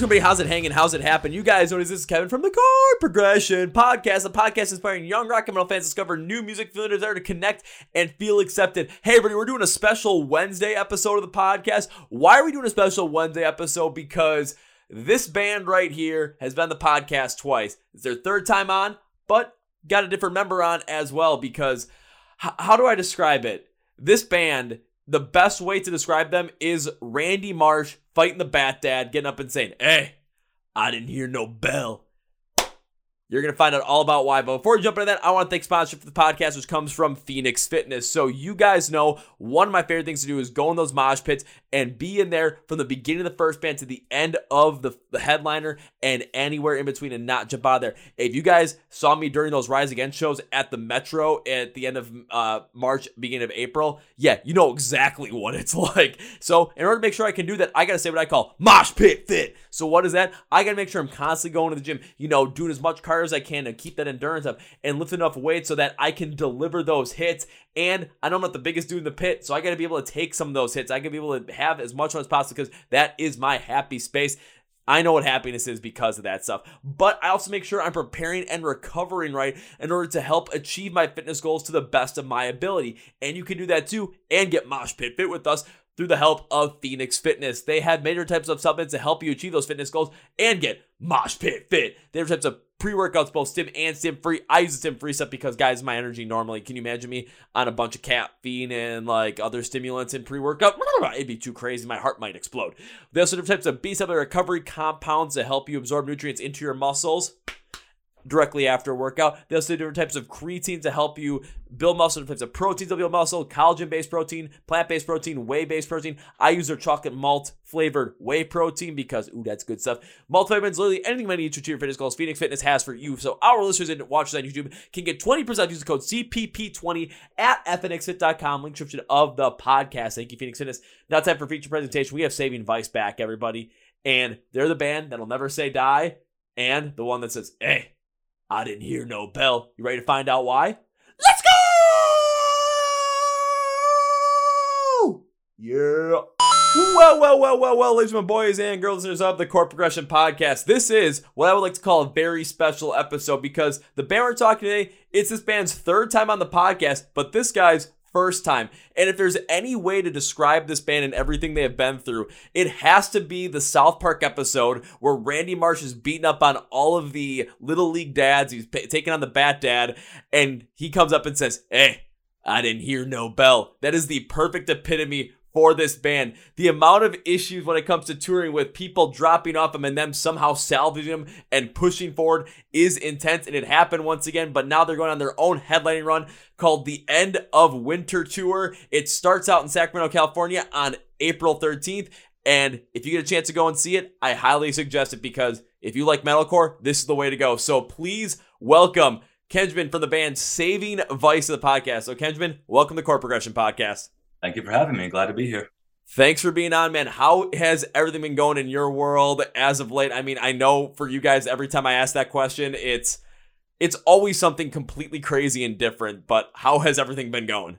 what's be? How's it hanging? How's it happen? You guys notice this is Kevin from the Chord Progression Podcast, a podcast inspiring young rock and metal fans to discover new music, feel desire to connect and feel accepted. Hey, everybody, we're doing a special Wednesday episode of the podcast. Why are we doing a special Wednesday episode? Because this band right here has been the podcast twice. It's their third time on, but got a different member on as well. Because h- how do I describe it? This band the best way to describe them is Randy Marsh fighting the Bat Dad, getting up and saying, Hey, I didn't hear no bell. You're going to find out all about why. But before we jump into that, I want to thank sponsorship for the podcast, which comes from Phoenix Fitness. So, you guys know one of my favorite things to do is go in those mosh pits and be in there from the beginning of the first band to the end of the, the headliner and anywhere in between and not jump out of there. If you guys saw me during those Rise Against shows at the Metro at the end of uh, March, beginning of April, yeah, you know exactly what it's like. So, in order to make sure I can do that, I got to say what I call mosh pit fit. So, what is that? I got to make sure I'm constantly going to the gym, you know, doing as much cardio as I can to keep that endurance up and lift enough weight so that I can deliver those hits. And I know I'm not the biggest dude in the pit, so I got to be able to take some of those hits. I got to be able to have as much fun as possible because that is my happy space. I know what happiness is because of that stuff, but I also make sure I'm preparing and recovering right in order to help achieve my fitness goals to the best of my ability. And you can do that too and get Mosh Pit Fit with us through the help of Phoenix Fitness. They have major types of supplements to help you achieve those fitness goals and get Mosh Pit Fit. They have types of pre-workouts, both stim and stim free. I use the stim free stuff because guys, my energy normally. Can you imagine me on a bunch of caffeine and like other stimulants and pre-workout? It'd be too crazy. My heart might explode. They also have types of B supplement recovery compounds to help you absorb nutrients into your muscles directly after a workout. They also do different types of creatine to help you build muscle, different types of proteins to build muscle, collagen-based protein, plant-based protein, whey-based protein. I use their chocolate malt flavored whey protein because, ooh, that's good stuff. Multivitamins, literally anything you need to achieve your fitness goals, Phoenix Fitness has for you. So our listeners and watchers on YouTube can get 20% use the code CPP20 at fnxfit.com, link description of the podcast. Thank you, Phoenix Fitness. Now time for feature presentation. We have Saving Vice back, everybody. And they're the band that'll never say die and the one that says, hey, I didn't hear no bell. You ready to find out why? Let's go! Yeah. Well, well, well, well, well, ladies and boys and girls listeners of the Chord Progression Podcast. This is what I would like to call a very special episode because the band we're talking today, it's this band's third time on the podcast, but this guy's first time. And if there's any way to describe this band and everything they have been through, it has to be the South Park episode where Randy Marsh is beating up on all of the little league dads. He's p- taking on the Bat Dad, and he comes up and says, Hey, I didn't hear no bell. That is the perfect epitome for this band. The amount of issues when it comes to touring with people dropping off them and them somehow salvaging them and pushing forward is intense. And it happened once again, but now they're going on their own headlining run called the End of Winter Tour. It starts out in Sacramento, California on April 13th. And if you get a chance to go and see it, I highly suggest it because if you like metalcore, this is the way to go. So please welcome Kenjamin from the band Saving Vice of the podcast. So Kenjamin, welcome to Chord Progression Podcast. Thank you for having me. Glad to be here. Thanks for being on, man. How has everything been going in your world as of late? I mean, I know for you guys, every time I ask that question, it's it's always something completely crazy and different. But how has everything been going?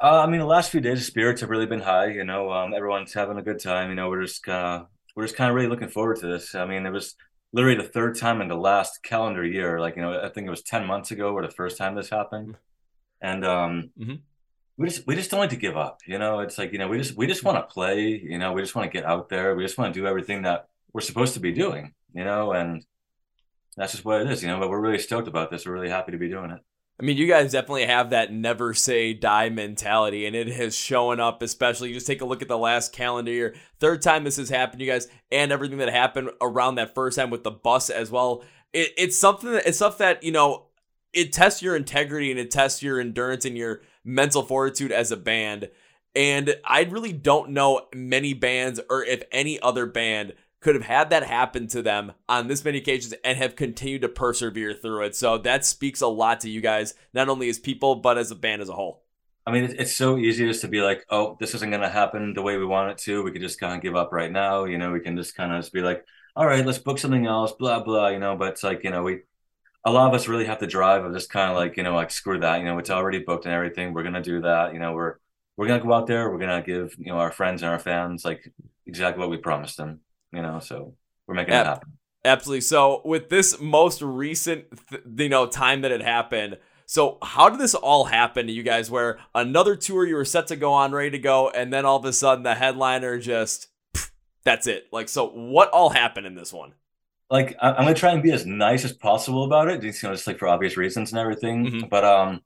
Uh, I mean, the last few days, spirits have really been high. You know, um, everyone's having a good time. You know, we're just uh, we're just kind of really looking forward to this. I mean, it was literally the third time in the last calendar year. Like, you know, I think it was ten months ago where the first time this happened, and um, mm-hmm we just we just don't like to give up. You know, it's like you know we just we just want to play. You know, we just want to get out there. We just want to do everything that we're supposed to be doing. You know, and that's just what it is. You know, but we're really stoked about this. We're really happy to be doing it. I mean, you guys definitely have that never say die mentality, and it has shown up, especially. You just take a look at the last calendar year. Third time this has happened, you guys, and everything that happened around that first time with the bus as well. It, it's something that it's stuff that, you know, it tests your integrity and it tests your endurance and your mental fortitude as a band. And I really don't know many bands or if any other band could have had that happen to them on this many occasions and have continued to persevere through it. So that speaks a lot to you guys, not only as people, but as a band as a whole. I mean, it's so easy just to be like, oh, this isn't going to happen the way we want it to. We could just kind of give up right now. You know, we can just kind of just be like, all right, let's book something else, blah, blah, you know. But it's like, you know, we, a lot of us really have to drive of just kind of like you know like screw that you know it's already booked and everything we're gonna do that you know we're we're gonna go out there we're gonna give you know our friends and our fans like exactly what we promised them you know so we're making it happen. Absolutely. So with this most recent, th- you know, time that it happened, so how did this all happen to you guys? Where another tour you were set to go on, ready to go, and then all of a sudden the headliner just, pff, that's it. Like, so what all happened in this one? Like, I- am gonna try and be as nice as possible about it, just, you know, just like for obvious reasons and everything. Mhm. But um,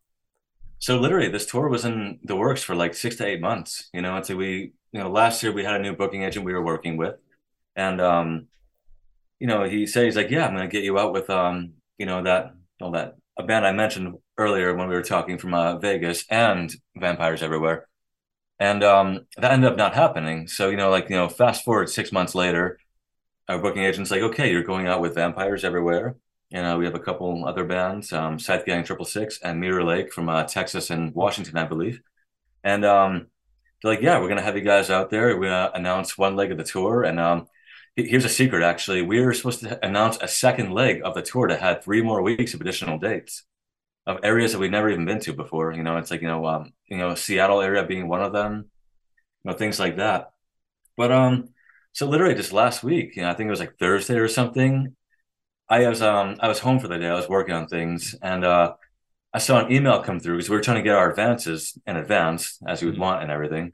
so literally, this tour was in the works for like six to eight months. You know, until we, you know, last year we had a new booking agent we were working with, and um, you know, he said he's like, yeah, I'm gonna get you out with um, you know, that all that a band I mentioned earlier when we were talking from uh, Vegas and Vampires Everywhere, and um, that ended up not happening. So you know, like you know, fast forward six months later, our booking agent's like, okay, you're going out with Vampires Everywhere. You know, we have a couple other bands, um, Scythe Gang Triple Six and Mirror Lake from uh, Texas and Washington, I believe. And um, they're like, yeah, we're gonna have you guys out there. We're gonna announce one leg of the tour, and um, here's a secret. Actually, We are supposed to announce a second leg of the tour that had three more weeks of additional dates of areas that we've never even been to before. You know, it's like you know, um, you know, Seattle area being one of them. You know, things like that. But um, so literally just last week, you know, I think it was like Thursday or something. I was um I was home for the day. I was working on things, and uh, I saw an email come through because we were trying to get our advances in advance as we would want and everything.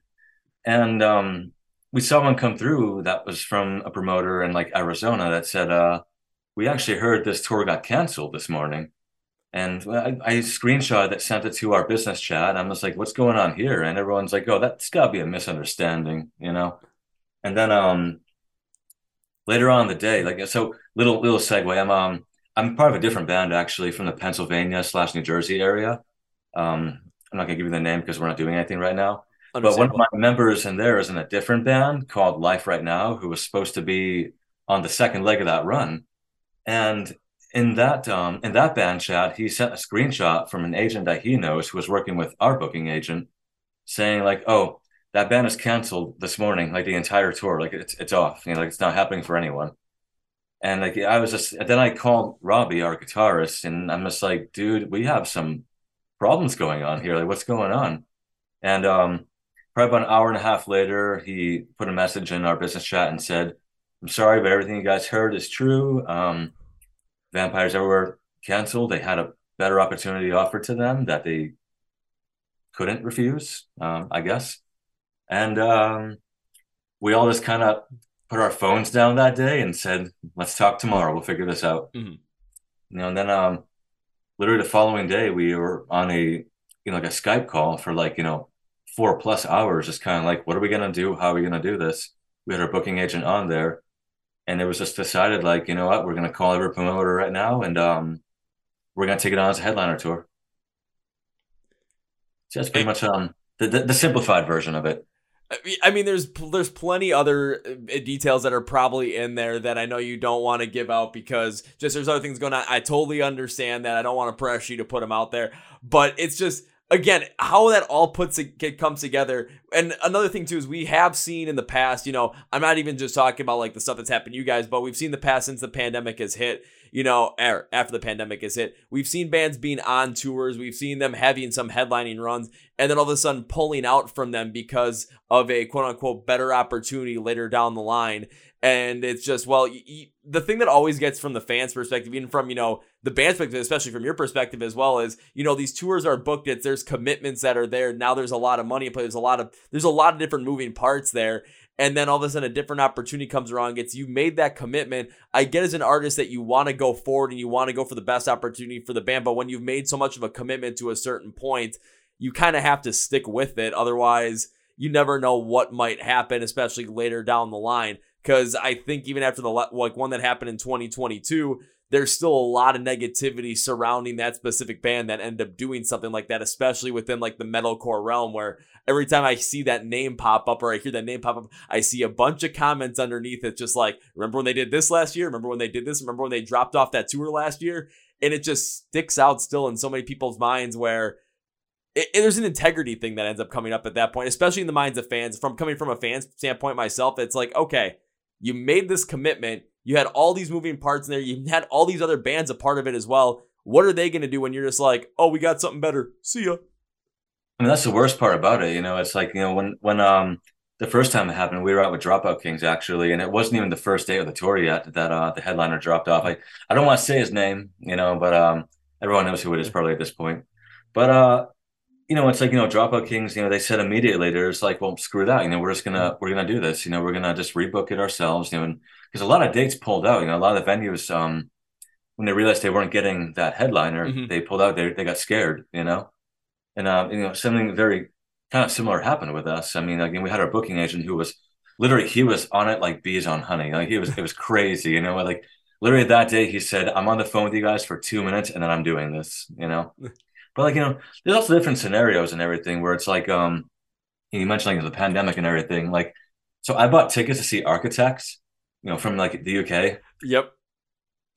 And um, we saw one come through that was from a promoter in like Arizona that said, uh, "We actually heard this tour got canceled this morning." And I, I screenshot that, sent it to our business chat. I'm just like, "What's going on here?" And everyone's like, "Oh, that's got to be a misunderstanding," you know. And then um, later on in the day, like so, little little segue. I'm um I'm part of a different band actually from the Pennsylvania slash New Jersey area. Um, I'm not gonna give you the name because we're not doing anything right now. But one of my members in there is in a different band called Life Right Now, who was supposed to be on the second leg of that run. And in that um in that band chat, he sent a screenshot from an agent that he knows who was working with our booking agent, saying like, "Oh, that band is canceled this morning, like the entire tour, like it's it's off, you know, like it's not happening for anyone." And like I was just then I called Robbie, our guitarist, and I'm just like, "Dude, we have some problems going on here. Like, what's going on?" And um probably about an hour and a half later, he put a message in our business chat and said, I'm sorry, but everything you guys heard is true. Um, Vampires Everywhere canceled. They had a better opportunity offered to them that they couldn't refuse, um, I guess. And um, we all just kind of put our phones down that day and said, let's talk tomorrow. We'll figure this out. Mm-hmm. You know, and then um, literally the following day, we were on a, you know, like a Skype call for like, you know, four plus hours, just kind of like, what are we gonna do? How are we gonna do this? We had our booking agent on there, and it was just decided, like, you know what, we're gonna call every promoter right now, and um, we're gonna take it on as a headliner tour. So that's pretty much um the, the, the simplified version of it. I mean, there's there's plenty other uh, details that are probably in there that I know you don't want to give out because just there's other things going on. I totally understand that. I don't want to pressure you to put them out there, but it's just again how that all puts it comes together and another thing too is we have seen in the past you know i'm not even just talking about like the stuff that's happened to you guys but we've seen the past since the pandemic has hit you know er, after the pandemic is hit we've seen bands being on tours we've seen them having some headlining runs and then all of a sudden pulling out from them because of a quote unquote better opportunity later down the line. And it's just well the thing that always gets from the fans perspective even from you know the band's perspective especially from your perspective as well is you know these tours are booked it's there's commitments that are there now there's a lot of money but there's a lot of there's a lot of different moving parts there and then all of a sudden a different opportunity comes around gets you made that commitment. I get as an artist that you want to go forward and you want to go for the best opportunity for the band but when you've made so much of a commitment to a certain point you kind of have to stick with it. Otherwise you never know what might happen especially later down the line because I think even after the like one that happened in 2022, there's still a lot of negativity surrounding that specific band that end up doing something like that, especially within like the metalcore realm, where every time I see that name pop up or I hear that name pop up, I see a bunch of comments underneath it, just like, remember when they did this last year? Remember when they did this? Remember when they dropped off that tour last year? And it just sticks out still in so many people's minds where it, it, there's an integrity thing that ends up coming up at that point, especially in the minds of fans. From coming from a fan standpoint myself, it's like, okay, you made this commitment. You had all these moving parts in there. You had all these other bands a part of it as well. What are they going to do when you're just like, oh, we got something better? See ya. I mean, that's the worst part about it. You know, it's like you know when when um the first time it happened, we were out with Dropout Kings actually, and it wasn't even the first day of the tour yet that uh, the headliner dropped off. I I don't want to say his name, you know, but um, everyone knows who it is probably at this point. But uh, you know, it's like you know, Dropout Kings. You know, they said immediately there's like, well, screw that. You know, we're just gonna we're gonna do this. You know, we're gonna just rebook it ourselves. You know, because a lot of dates pulled out. You know, a lot of the venues um when they realized they weren't getting that headliner, mm-hmm. they pulled out. They they got scared. You know, and uh, you know something very kind of similar happened with us. I mean, again, we had our booking agent who was literally he was on it like bees on honey. Like he was it was crazy, you know, like literally that day he said, I'm on the phone with you guys for two minutes and then I'm doing this, you know. but like, you know, there's also different scenarios and everything where it's like um you mentioned like the pandemic and everything. Like so I bought tickets to see architects, you know, from like the UK. Yep.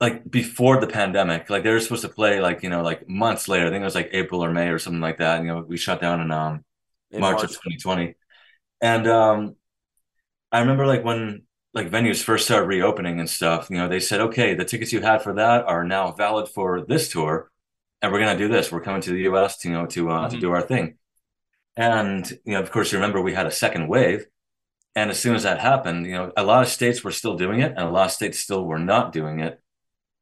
Like before the pandemic, like they were supposed to play like, you know, like months later. I think it was like April or May or something like that. And, you know, we shut down in um March, March, of 2020. And um, I remember like when like venues first started reopening and stuff, you know, they said, okay, the tickets you had for that are now valid for this tour. And we're gonna do this. We're coming to the US to, you know, to uh, mm-hmm. to do our thing. And you know, of course, you remember we had a second wave. And as soon as that happened, you know, a lot of states were still doing it, and a lot of states still were not doing it.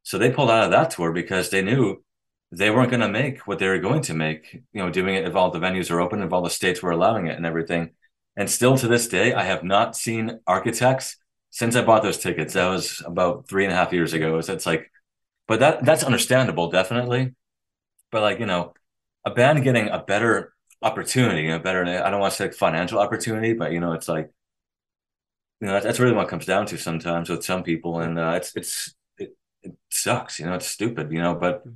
So they pulled out of that tour because they knew they weren't going to make what they were going to make, you know, doing it if all the venues are open, if all the states were allowing it and everything. And still to this day, I have not seen architects since I bought those tickets. That was about three and a half years ago. So it's like, but that that's understandable, definitely. But like, you know, a band getting a better opportunity, a better, I don't want to say financial opportunity, but you know, it's like, you know, that's, that's really what it comes down to sometimes with some people. And uh, it's, it's, it, it sucks, you know, it's stupid, you know, but mm-hmm.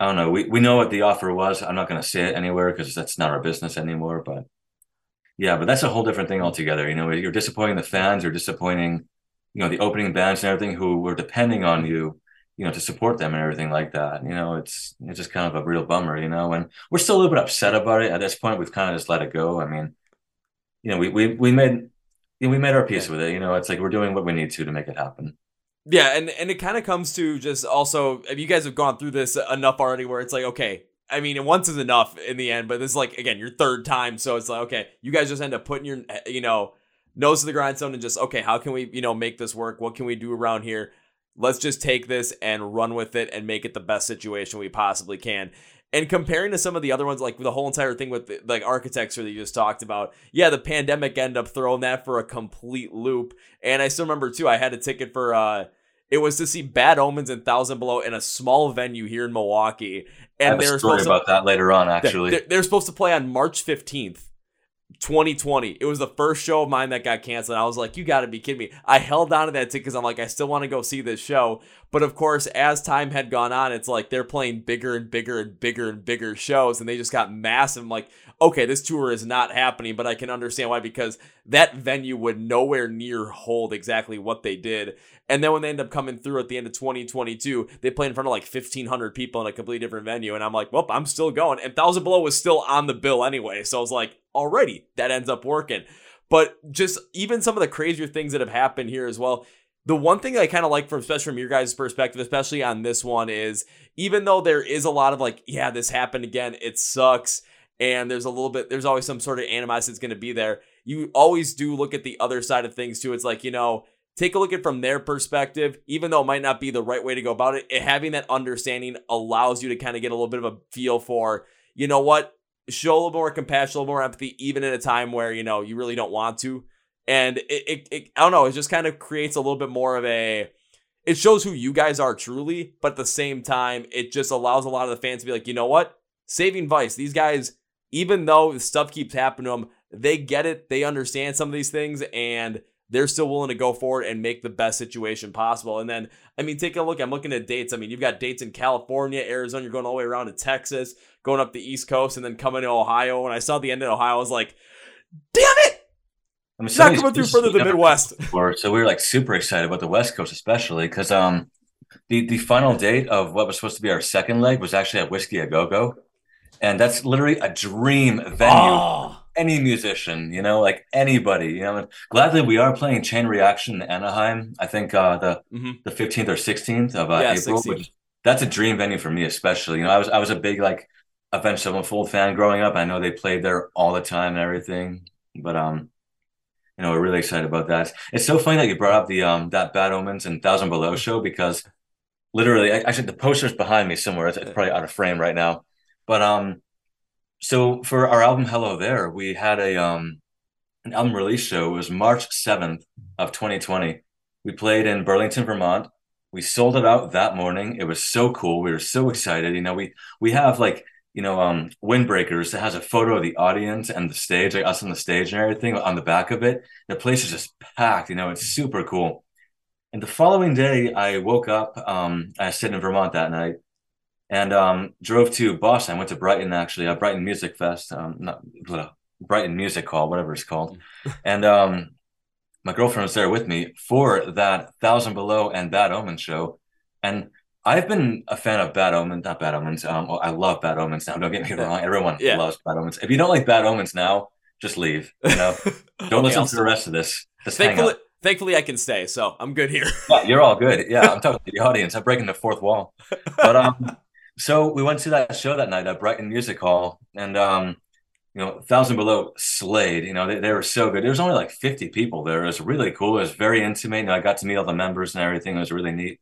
I don't know. We we know what the offer was. I'm not going to say it anywhere because that's not our business anymore. But yeah, but that's a whole different thing mm-hmm. altogether. You know, you're disappointing the fans. You're disappointing, you know, the opening bands and everything who were depending on mm-hmm. you, you know, to support them and everything like that. You know, it's it's just kind of a real bummer. You know, and we're still a little bit upset about it at this point. We've kind of just let it go. I mean, you know, we we we made you know, we made our peace with it. You know, it's like we're doing what we need to to make it happen. Yeah, and and it kind of comes to just also if you guys have gone through this enough already, where it's like okay, I mean, once is enough in the end, but this is like again your third time, so it's like okay, you guys just end up putting your eh, you know nose to the grindstone and just okay, how can we you know make this work? What can we do around here? Let's just take this and run with it and make it the best situation we possibly can. And comparing to some of the other ones, like the whole entire thing with the, like architecture that you just talked about, yeah, the pandemic ended up throwing that for a complete loop. And I still remember too, I had a ticket for uh it was to see Bad Omens and Thousand Below in a small venue here in Milwaukee. And they're story about to, that later on. Actually, they're, they're supposed to play on March fifteenth. 2020. It was the first show of mine that got canceled. I was like, you got to be kidding me. I held on to that ticket because I'm like, I still want to go see this show. But of course, as time had gone on, it's like they're playing bigger and bigger and bigger and bigger shows, and they just got massive. I'm like, okay, this tour is not happening, but I can understand why because that venue would nowhere near hold exactly what they did. And then when they end up coming through at the end of 2022, they play in front of like 1,500 people in a completely different venue. And I'm like, well, I'm still going. And Thousand Below was still on the bill anyway. So I was like, already, that ends up working. But just even some of the crazier things that have happened here as well. The one thing I kind of like from especially from your guys' perspective, especially on this one, is even though there is a lot of like, yeah, this happened again, it sucks and there's a little bit there's always some sort of animosity that's going to be there you always do look at the other side of things too it's like you know take a look at from their perspective even though it might not be the right way to go about it, it having that understanding allows you to kind of get a little bit of a feel for you know what show a little more compassion a little more empathy even in a time where you know you really don't want to and it, it, it i don't know it just kind of creates a little bit more of a it shows who you guys are truly but at the same time it just allows a lot of the fans to be like you know what saving vice these guys even though stuff keeps happening to them, they get it. They understand some of these things and they're still willing to go forward and make the best situation possible. And then, I mean, take a look. I'm looking at dates. I mean, you've got dates in California, Arizona, you're going all the way around to Texas, going up the East Coast, and then coming to Ohio. When I saw the end of Ohio, I was like, damn it! I mean, not coming through further the Midwest. Before, so we were like super excited about the West Coast, especially because um, the the final date of what was supposed to be our second leg was actually at Whisky a Go Go, and that's literally a dream venue. Oh. Any musician, you know, like anybody, you know. Gladly, we are playing Chain Reaction in Anaheim. I think uh, the mm-hmm. the fifteenth or sixteenth of uh, yeah, April. Which, that's a dream venue for me, especially. You know, I was I was a big like Avenged Sevenfold fan growing up. I know they played there all the time and everything, but um, you know, we're really excited about that. It's so funny that you brought up the um that Bad Omens and Thousand Below show because literally, actually, the poster's behind me somewhere. It's, it's probably out of frame right now, but um, so for our album Hello There, we had a um an album release show. It was March seventh of 2020. We played in Burlington, Vermont. We sold it out that morning. It was so cool. We were so excited. You know, we we have like you know, um, Windbreakers that has a photo of the audience and the stage, like us on the stage and everything on the back of it. The place is just packed, you know, it's super cool. And the following day, I woke up. Um, I stayed in Vermont that night and um, drove to Boston. I went to Brighton, actually, a Brighton Music Fest, um, not Brighton Music Hall, whatever it's called. and um, my girlfriend was there with me for that Thousand Below and Bad Omen show. And I've been a fan of Bad Omens, not Bad Omens. Um, well, I love Bad Omens now. Don't get me wrong. Everyone yeah. loves Bad Omens. If you don't like Bad Omens now, just leave. You know, don't okay, listen to the rest of this. Just thankfully, thankfully, I can stay, so I'm good here. yeah, you're all good. Yeah, I'm talking to the audience. I'm breaking the fourth wall. But um, so we went to that show that night at Brighton Music Hall, and um, you know, Thousand Below slayed. You know, they, they were so good. There was only like 50 people there. It was really cool. It was very intimate. You know, I got to meet all the members and everything. It was really neat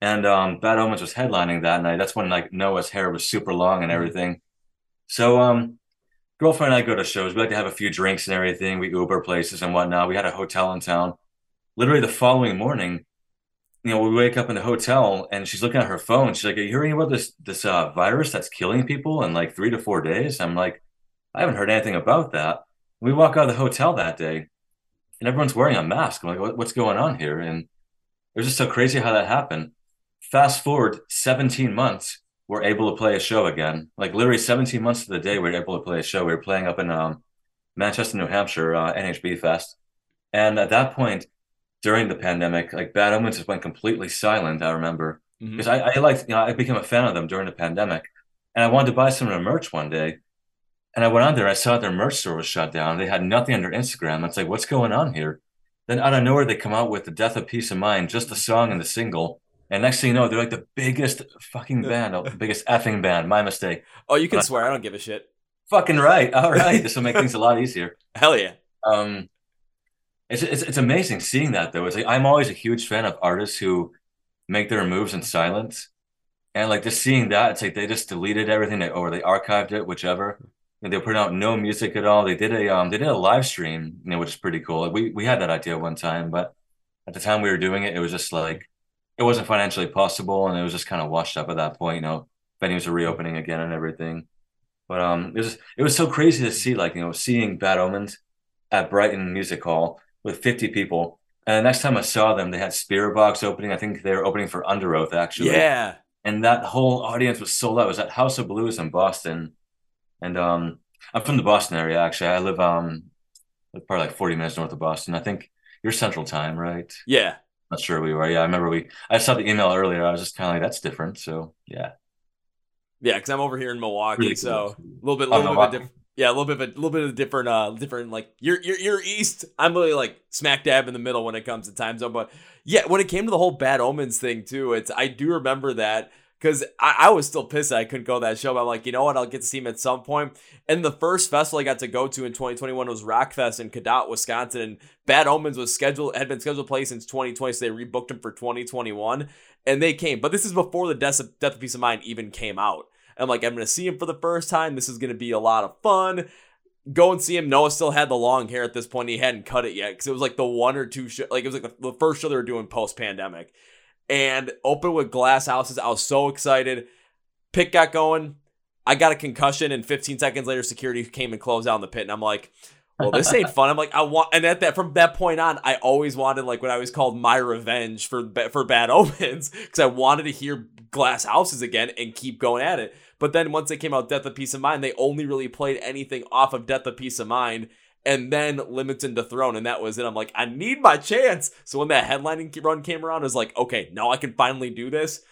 and um, Bad Omens was headlining that night. That's when like Noah's hair was super long and mm-hmm. everything. So um, girlfriend and I go to shows. We like to have a few drinks and everything. We Uber places and whatnot. We had a hotel in town. Literally the following morning, you know, we wake up in the hotel and she's looking at her phone. She's like, "Are you hearing about this this uh, virus that's killing people in like three to four days?" I'm like, "I haven't heard anything about that." We walk out of the hotel that day, and everyone's wearing a mask. I'm like, "What's going on here?" And it was just so crazy how that happened fast forward 17 months, we're able to play a show again. Like literally 17 months to the day, we are able to play a show. We were playing up in um, Manchester, New Hampshire, uh, NHB Fest. And at that point, during the pandemic, like Bad Omens just went completely silent. I remember because mm-hmm. I, I liked, you know, I became a fan of them during the pandemic, and I wanted to buy some of their merch one day. And I went on there, I saw their merch store was shut down. They had nothing on their Instagram. It's like, what's going on here? Then out of nowhere, they come out with the Death of Peace of Mind, just the song and the single. And next thing you know, they're like the biggest fucking band, the biggest effing band. My mistake. Oh, you can swear. I don't give a shit. Fucking right. All right. this will make things a lot easier. Hell yeah. Um, it's, it's it's amazing seeing that though. It's like I'm always a huge fan of artists who make their moves in silence, and like just seeing that, it's like they just deleted everything or they archived it, whichever. And they put out no music at all. They did a um they did a live stream, you know, which is pretty cool. Like we we had that idea one time, but at the time we were doing it, it was just like it wasn't financially possible, and it was just kind of washed up at that point. You know, venues are reopening again and everything. But um, it was it was so crazy to see, like you know, seeing Bad Omens at Brighton Music Hall with 50 people. And the next time I saw them, they had Spiritbox opening. I think they were opening for Underoath actually. Yeah. And that whole audience was sold out. It was at House of Blues in Boston. And um, I'm from the Boston area actually. I live um, probably like 40 minutes north of Boston. I think you're Central Time, right? Yeah. Not sure we were. Yeah, I remember we. I saw the email earlier. I was just kind of like, that's different. So yeah. Yeah, because I'm over here in Milwaukee, really so a little bit, a little bit different. Yeah, a little bit of a little bit of a different, uh, different. Like you're you're you're east. I'm really like smack dab in the middle when it comes to time zone. But yeah, when it came to the whole bad omens thing too, it's I do remember that because I, I, was still pissed I couldn't go to that show. But I'm like, you know what? I'll get to see him at some point. And the first festival I got to go to in 2021 was Rockfest in Cadott, Wisconsin. And Bad Omens was scheduled had been scheduled to play since 2020, so they rebooked him for 2021, and they came. But this is before the Death of, Death of Peace of Mind even came out. I'm like, I'm gonna see him for the first time. This is gonna be a lot of fun. Go and see him. Noah still had the long hair at this point. He hadn't cut it yet because it was like the one or two show, like it was like the, first show they were doing post pandemic and open with glass houses. I was so excited. Pit got going. I got a concussion, and 15 seconds later, security came and closed down the pit. And I'm like, well, this ain't fun. I'm like, I want, and at that from that point on, I always wanted like what I was called my revenge for for bad omens because I wanted to hear glass houses again and keep going at it. But then once they came out, Death of Peace of Mind, they only really played anything off of Death of Peace of Mind, and then Limits into Throne, and that was it. I'm like, I need my chance. So when that headlining run came around, I was like, okay, now I can finally do this.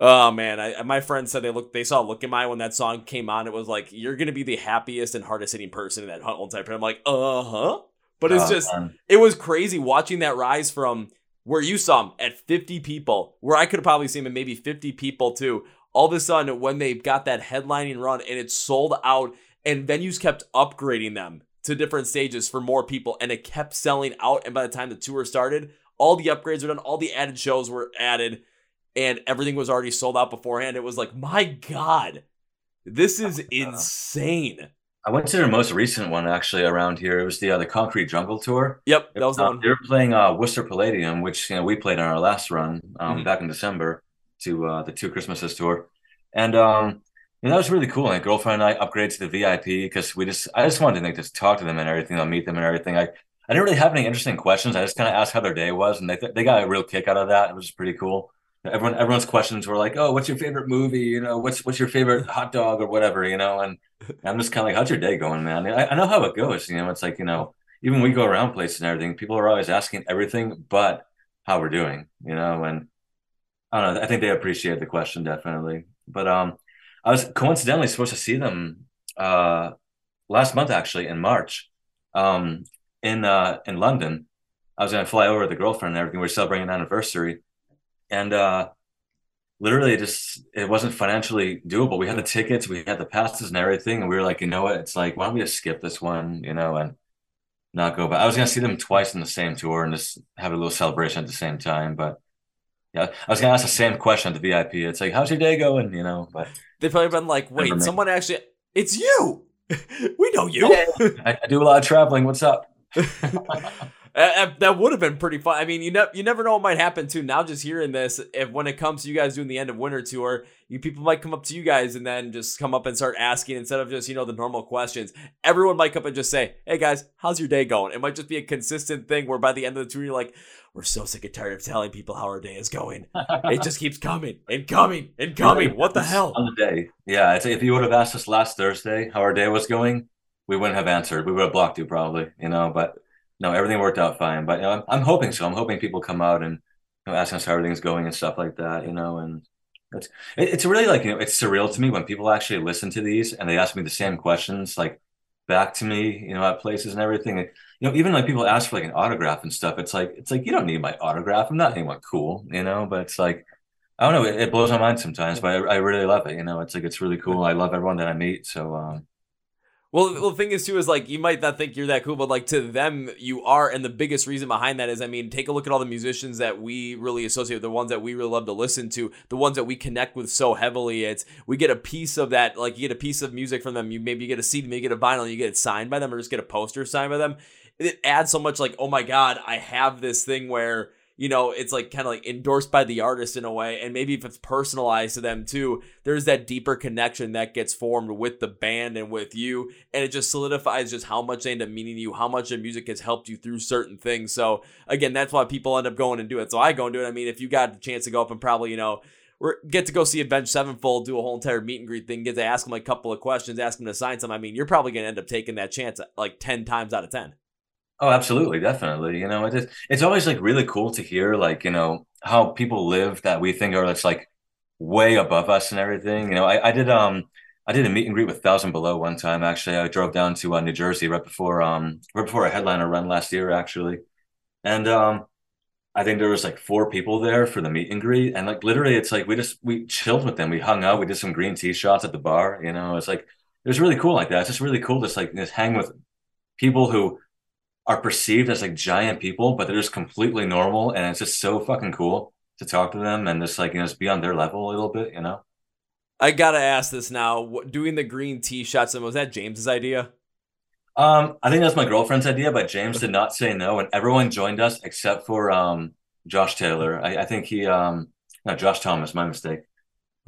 Oh man, I, my friends said they looked, they saw "Look in My" when that song came on. It was like you're gonna be the happiest and hardest hitting person in that whole entire. I'm like, uh huh. But it's oh, just, man. it was crazy watching that rise from where you saw him at 50 people, where I could have probably seen him at maybe 50 people too. All of a sudden, when they got that headlining run and it sold out, and venues kept upgrading them to different stages for more people, and it kept selling out. And by the time the tour started, all the upgrades were done, all the added shows were added, and everything was already sold out beforehand. It was like, my God, this is insane. I went to their most recent one actually around here. It was the uh, the Concrete Jungle tour. Yep, that was the Uh, one. They were playing uh, Worcester Palladium, which you know we played on our last run um, Mhm. back in December to uh, the Two Christmases tour, and um, know, that was really cool. My girlfriend and I upgraded to the VIP because we just I just wanted to like, just talk to them and everything, I'll meet them and everything. I I didn't really have any interesting questions. I just kind of asked how their day was, and they they got a real kick out of that. It was pretty cool. Everyone everyone's questions were like, "Oh, what's your favorite movie? You know, what's what's your favorite hot dog or whatever?" You know, and I'm just kind of like, "How's your day going, man?" I, I know how it goes. You know, it's like you know, even we go around places and everything, people are always asking everything but how we're doing. You know, and I don't know. I think they appreciate the question definitely. But um, I was coincidentally supposed to see them uh last month actually in March, um in uh in London. I was gonna fly over with the girlfriend and everything. We are celebrating an anniversary, and uh literally it just it wasn't financially doable. We had the tickets, we had the passes and everything, and we were like, you know what? It's like, why don't we just skip this one, you know, and not go But I was gonna see them twice in the same tour and just have a little celebration at the same time, but yeah, I was gonna ask the same question at the VIP. It's like, how's your day going? You know, but They've probably been like, wait, someone actually, it's you. we know you. I, I do a lot of traveling. What's up? Uh, that would have been pretty fun. I mean, you never you never know what might happen too. Now, just hearing this, if when it comes to you guys doing the end of winter tour, you people might come up to you guys and then just come up and start asking instead of just you know the normal questions. Everyone might come up and just say, "Hey guys, how's your day going?" It might just be a consistent thing where by the end of the tour, you're like, "We're so sick and tired of telling people how our day is going. It just keeps coming and coming and coming. What the hell?" on the day? Yeah, I'd say if you would have asked us last Thursday how our day was going, we wouldn't have answered. We would have blocked you probably, you know. But no, everything worked out fine. But you know, I'm, I'm hoping so. I'm hoping people come out and you know, ask us how everything's going and stuff like that, you know. And it's it, it's really like you know, it's surreal to me when people actually listen to these and they ask me the same questions like back to me, you know, at places and everything. And, you know, even like people ask for like an autograph and stuff. It's like it's like you don't need my autograph. I'm not anyone cool, you know. But it's like I don't know. It, it blows my mind sometimes, but I, I really love it. You know, it's like it's really cool. I love everyone that I meet. So um, Well, the thing is too is like you might not think you're that cool, but like to them you are, and the biggest reason behind that is, I mean, take a look at all the musicians that we really associate the ones that we really love to listen to, the ones that we connect with so heavily. It's we get a piece of that, like you get a piece of music from them. You maybe you get a CD, maybe you get a vinyl, you get it signed by them, or just get a poster signed by them. It adds so much, like oh my god, I have this thing where you know, it's like kind of like endorsed by the artist in a way. And maybe if it's personalized to them too, there's that deeper connection that gets formed with the band and with you. And it just solidifies just how much they end up meaning to you, how much their music has helped you through certain things. So again, that's why people end up going and do it. So I go and do it. I mean, if you got the chance to go up and probably, you know, get to go see Avenged Sevenfold, do a whole entire meet and greet thing, get to ask them a couple of questions, ask them to sign some. I mean, you're probably going to end up taking that chance like 10 times out of 10. Oh, absolutely, definitely. You know, it is, it's always like really cool to hear like, you know, how people live that we think are that's like way above us and everything. You know, I, I did um I did a meet and greet with Thousand Below one time actually. I drove down to uh, New Jersey right before um right before a headliner run last year actually. And um I think there was like four people there for the meet and greet and like literally it's like we just we chilled with them. We hung out, we did some green tea shots at the bar, you know. It's like it was really cool like that. It's just really cool to just like just hang with people who are perceived as like giant people, but they're just completely normal, and it's just so fucking cool to talk to them and just like you know just be on their level a little bit, you know. I gotta ask this now. What, doing the green tea shots, and was that James's idea? Um, I think that's my girlfriend's idea, but James did not say no, and everyone joined us except for um Josh Taylor. I, I think he um no Josh Thomas, my mistake.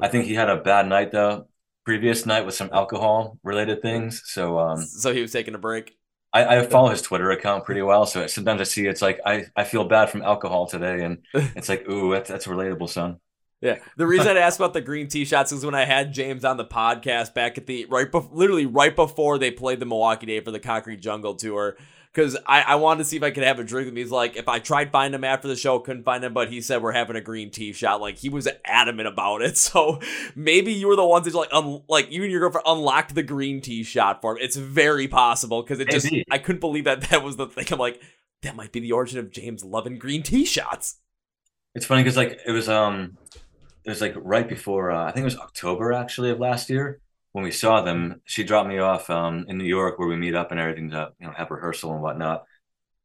I think he had a bad night though, previous night with some alcohol related things. So um So he was taking a break. I, I follow his Twitter account pretty well, so sometimes I see it's like I, I feel bad from alcohol today, and it's like, ooh, that's that's relatable, son. Yeah. The reason I asked about the green tea shots is when I had James on the podcast back at the right literally right before they played the Milwaukee Day for the Concrete Jungle tour. Because I, I wanted to see if I could have a drink with him. He's like, if I tried find him after the show, couldn't find him, but he said we're having a green tea shot. Like he was adamant about it. So maybe you were the ones that like un- like you and your girlfriend unlocked the green tea shot for him. It's very possible because it just Maybe. I couldn't believe that that was the thing. I'm like, that might be the origin of James loving green tea shots. It's funny because like it was um it was like right before uh, I think it was October actually of last year. When we saw them, she dropped me off um, in New York where we meet up and everything to you know have rehearsal and whatnot.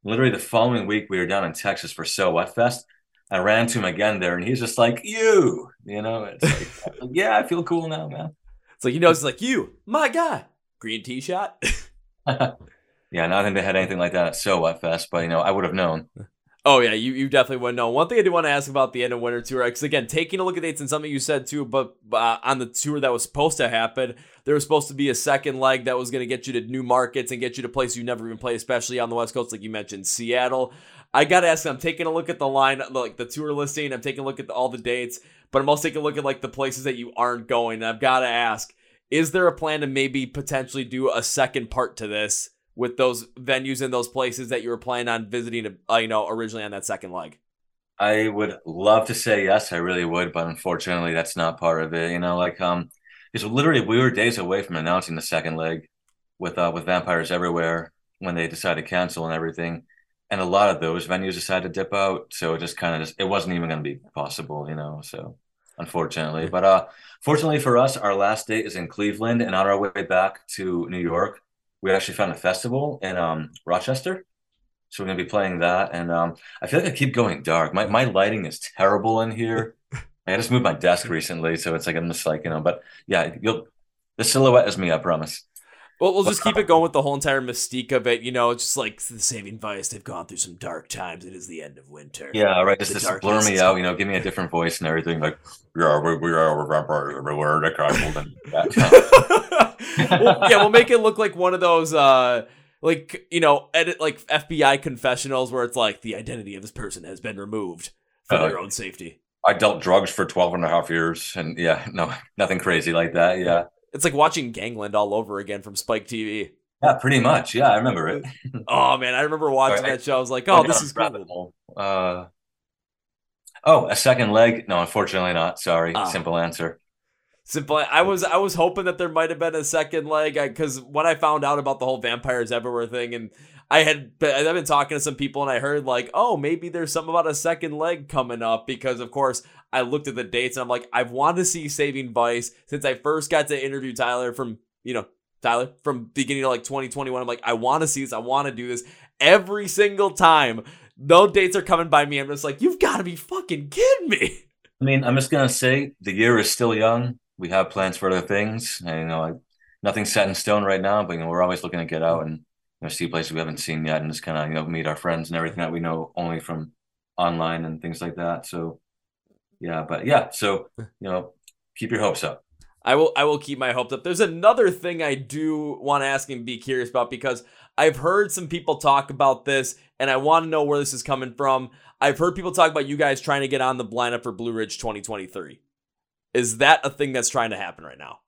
Literally the following week, we were down in Texas for So What Fest. I ran to him again there, and he's just like, "You, you know." It's like, yeah, I feel cool now, man. It's like you know, it's like you, my guy, green tea shot. yeah, not think they had anything like that at So What Fest, but you know, I would have known. Oh yeah, you, you definitely would know. One thing I do want to ask about the end of winter tour, because again, taking a look at dates and something you said too, but uh, on the tour that was supposed to happen, there was supposed to be a second leg that was going to get you to new markets and get you to places you never even played, especially on the West Coast, like you mentioned, Seattle. I gotta ask, I'm taking a look at the line, like the tour listing. I'm taking a look at the, all the dates, but I'm also taking a look at like the places that you aren't going. And I've got to ask, is there a plan to maybe potentially do a second part to this? With those venues and those places that you were planning on visiting, uh, you know, originally on that second leg? I would love to say yes, I really would, but unfortunately, that's not part of it. You know, like um, because literally we were days away from announcing the second leg with uh with vampires everywhere when they decided to cancel and everything, and a lot of those venues decided to dip out, so it just kind of just it wasn't even going to be possible, you know. So unfortunately, but uh, fortunately for us, our last date is in Cleveland, and on our way back to New York, we actually found a festival in um, Rochester. So we're gonna be playing that, and um, I feel like I keep going dark. My my lighting is terrible in here. I just moved my desk recently, so it's like I'm just like you know. But yeah, you'll the silhouette is me. I promise. Well, we'll just keep it going with the whole entire mystique of it. You know, it's just like the saving vice. They've gone through some dark times. It is the end of winter. Yeah, right. Just, just blur me out. You know, give me a different voice and everything. Like, yeah, we, are, we are we're vampires everywhere. well, yeah, we'll make it look like one of those, uh, like you know, edit like FBI confessionals where it's like the identity of this person has been removed for uh, their own safety. I dealt drugs for 12 and a half years, and yeah, no, nothing crazy like that. Yeah. It's like watching Gangland all over again from Spike TV. Yeah, pretty much. Yeah, I remember it. oh man, I remember watching that show. I was like, oh, this is cool. Uh, oh, a second leg? No, unfortunately not. Sorry. Ah. Simple answer. Simple. I was I was hoping that there might have been a second leg because when I found out about the whole vampires everywhere thing and I had I've been talking to some people and I heard like, oh, maybe there's something about a second leg coming up because of course I looked at the dates and I'm like, I've wanted to see Saving Vice since I first got to interview Tyler from you know Tyler from beginning of like 2021. I'm like, I want to see this. I want to do this every single time. No dates are coming by me. I'm just like, you've got to be fucking kidding me. I mean, I'm just gonna say the year is still young. We have plans for other things, and you know, like, nothing's set in stone right now. But you know, we're always looking to get out mm. and know, see places we haven't seen yet and just kind of, you know, meet our friends and everything that we know only from online and things like that. So, yeah, but yeah, so, you know, keep your hopes up. I will I will keep my hopes up. There's another thing I do want to ask and be curious about because I've heard some people talk about this and I want to know where this is coming from. I've heard people talk about you guys trying to get on the lineup for Blue Ridge 2023. Is that a thing that's trying to happen right now?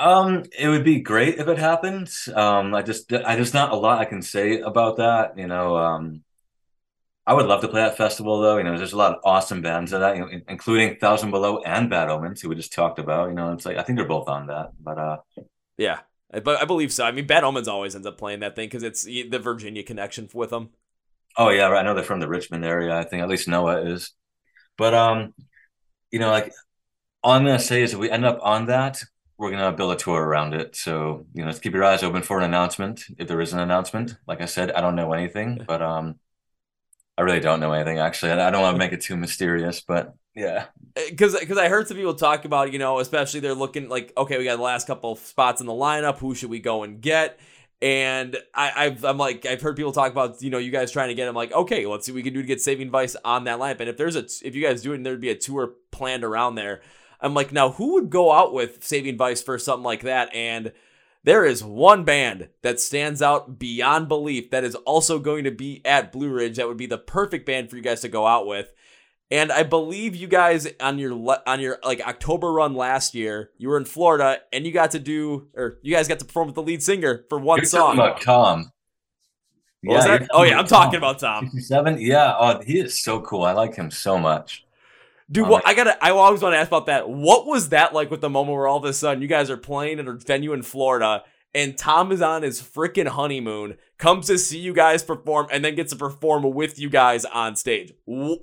Um, it would be great if it happened. Um, I just, I just not a lot I can say about that. You know, um, I would love to play that festival though. You know, there's a lot of awesome bands of that, you know, including Thousand Below and Bad Omens, who we just talked about. You know, it's like I think they're both on that. But uh, yeah, but I believe so. I mean, Bad Omens always ends up playing that thing because it's the Virginia connection with them. Oh yeah, right. I know they're from the Richmond area. I think at least Noah is. But um, you know, like all I'm gonna say is if we end up on that, we're gonna build a tour around it. So you know, keep your eyes open for an announcement if there is an announcement. Like I said, I don't know anything, but um, I really don't know anything actually. I don't want to make it too mysterious, but yeah, because because I heard some people talk about you know, especially they're looking like okay, we got the last couple spots in the lineup. Who should we go and get? And I, I've, I'm like, I've heard people talk about, you know, you guys trying to get. I'm like, okay, let's see what we can do to get Saving Vice on that lineup. And if there's a, if you guys do it, there'd be a tour planned around there. I'm like, now who would go out with Saving Vice for something like that? And there is one band that stands out beyond belief that is also going to be at Blue Ridge. That would be the perfect band for you guys to go out with. And I believe you guys on your on your like October run last year, you were in Florida and you got to do or you guys got to perform with the lead singer for one You're song. about Tom. What yeah, Oh yeah, I'm talking about Tom. Seven. Yeah. Oh, he is so cool. I like him so much. Dude, well, I gotta. I always want to ask about that. What was that like with the moment where all of a sudden you guys are playing at a venue in Florida and Tom is on his freaking honeymoon, comes to see you guys perform, and then gets to perform with you guys on stage?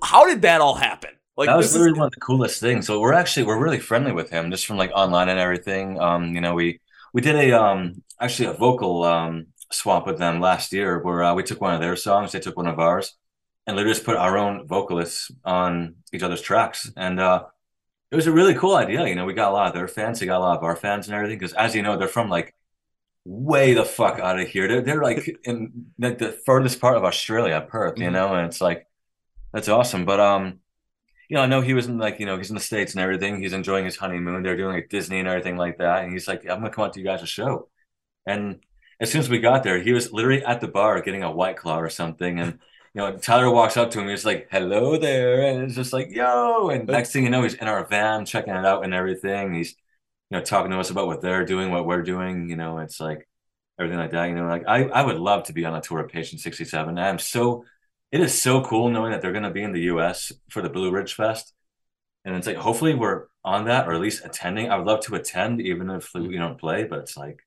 How did that all happen? Like that was literally is one of the coolest things. So we're actually we're really friendly with him, just from like online and everything. Um, you know, we we did a um actually a vocal um swap with them last year where uh, we took one of their songs, they took one of ours, and literally just put our own vocalists on each other's tracks. And uh it was a really cool idea. You know, we got a lot of their fans, they got a lot of our fans and everything. Because as you know, they're from like way the fuck out of here. They're they're like in like the furthest part of Australia, Perth. You Mhm. know, and it's like that's awesome. But um, you know, I know he was in like you know he's in the states and everything. He's enjoying his honeymoon. They're doing like Disney and everything like that. And he's like, I'm gonna come out to you guys a show. And as soon as we got there, he was literally at the bar getting a white claw or something. And you know, Tyler walks up to him. He's like, "Hello there," and it's just like, "Yo!" And next thing you know, he's in our van checking it out and everything. He's you know talking to us about what they're doing, what we're doing. You know, it's like everything like that. You know, like I I would love to be on a tour of Patient Sixty Seven. I'm so it is so cool knowing that they're going to be in the U.S. for the Blue Ridge Fest, and it's like hopefully we're on that or at least attending. I would love to attend, even if we don't play. But it's like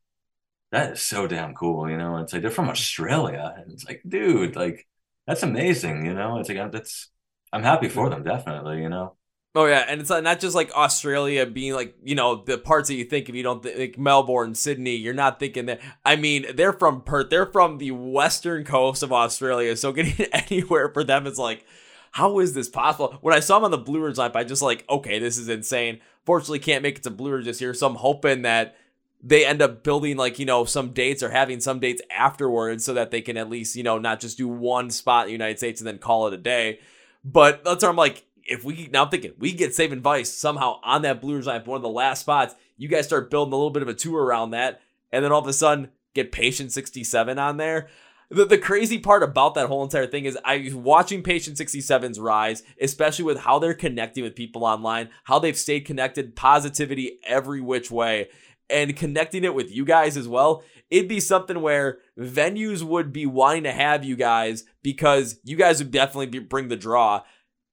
that is so damn cool, you know. It's like they're from Australia, and it's like, dude, like that's amazing, you know. It's like that's I'm happy for them, definitely, you know. Oh yeah, and it's not just like Australia being like you know the parts that you think if you don't think like Melbourne, Sydney, you're not thinking that. I mean, they're from Perth. They're from the western coast of Australia. So getting anywhere for them is like, how is this possible? When I saw them on the Blue Ridge lineup, I just like, okay, this is insane. Fortunately, can't make it to Blue Ridge this year, so I'm hoping that they end up building like you know some dates or having some dates afterwards so that they can at least you know not just do one spot in the United States and then call it a day. But that's where I'm like, if we now I'm thinking we get Save Vice somehow on that Blue Ridge line one of the last spots, you guys start building a little bit of a tour around that, and then all of a sudden get Patient 67 on there. The, the crazy part about that whole entire thing is I watching Patient 67's rise, especially with how they're connecting with people online, how they've stayed connected, positivity every which way, and connecting it with you guys as well. It'd be something where venues would be wanting to have you guys because you guys would definitely be, bring the draw.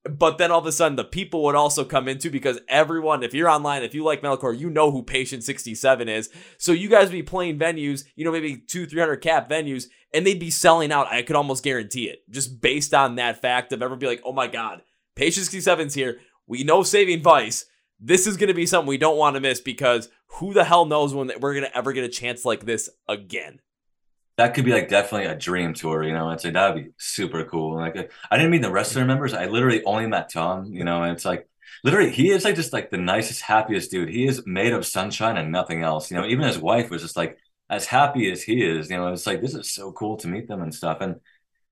But then all of a sudden, the people would also come into because everyone, if you're online, if you like metalcore, you know who Patient 67 is. So you guys would be playing venues, you know, maybe two, 300 cap venues, and they'd be selling out. I could almost guarantee it just based on that fact of everyone be like, oh my God, Patient 67's here. We know Saving Vice. This is going to be something we don't want to miss because who the hell knows when we're to ever get a chance like this again. That could be like definitely a dream tour, you know. It's like that'd be super cool. Like I didn't mean the rest of the members. I literally only met Tom, you know, and it's like literally he is like just like the nicest, happiest dude. He is made of sunshine and nothing else. You know, even his wife was just like as happy as he is, you know, it's like this is so cool to meet them and stuff. And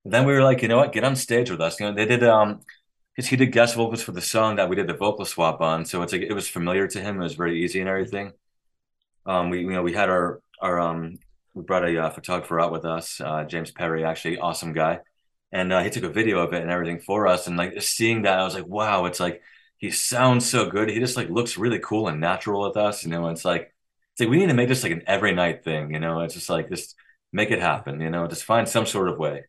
then we were like, you know what, get on stage with us. You know, they did um because he did guest vocals for the song that we did the vocal swap on. So it's like it was familiar to him. It was very easy and everything. Um, we you know we had our our um we brought a uh, photographer out with us, uh, James Perry, actually awesome guy, and uh, he took a video of it and everything for us. And like seeing that, I was like, wow, it's like he sounds so good. He just like looks really cool and natural with us. You know, it's like it's like we need to make this like an every night thing. You know, it's just like just make it happen. You know, just find some sort of way.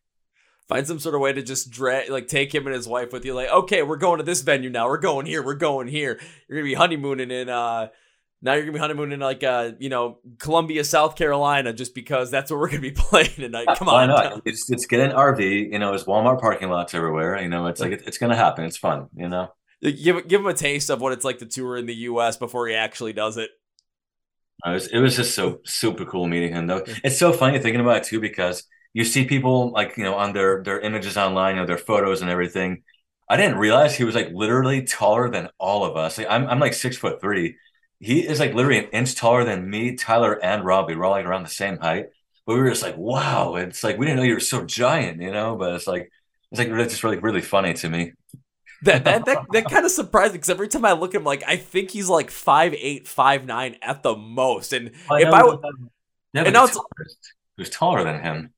Find some sort of way to just drag, like take him and his wife with you. Like, okay, we're going to this venue now. We're going here. We're going here. You're gonna be honeymooning in uh now you're gonna be honeymooning in like uh you know Columbia, South Carolina, just because that's where we're gonna be playing tonight. Come Why on, not? It's it's get an RV. You know, it's Walmart parking lots everywhere. You know, it's like it, it's gonna happen. It's fun. You know. give give him a taste of what it's like to tour in the U.S. before he actually does it. It was, it was just so super cool meeting him though. It's so funny thinking about it too because you see people like you know on their their images online, you know their photos and everything. I didn't realize he was like literally taller than all of us. Like I'm I'm like six foot three. He is like literally an inch taller than me, Tyler, and Robbie. We're all like around the same height. But we were just like, wow, it's like we didn't know you were so giant, you know. But it's like it's like it's just really really funny to me. That that that, that kind of surprised me because every time I look at him, like I think he's like five eight, five nine at the most. And if I yeah, um, and now it's- who's taller than him,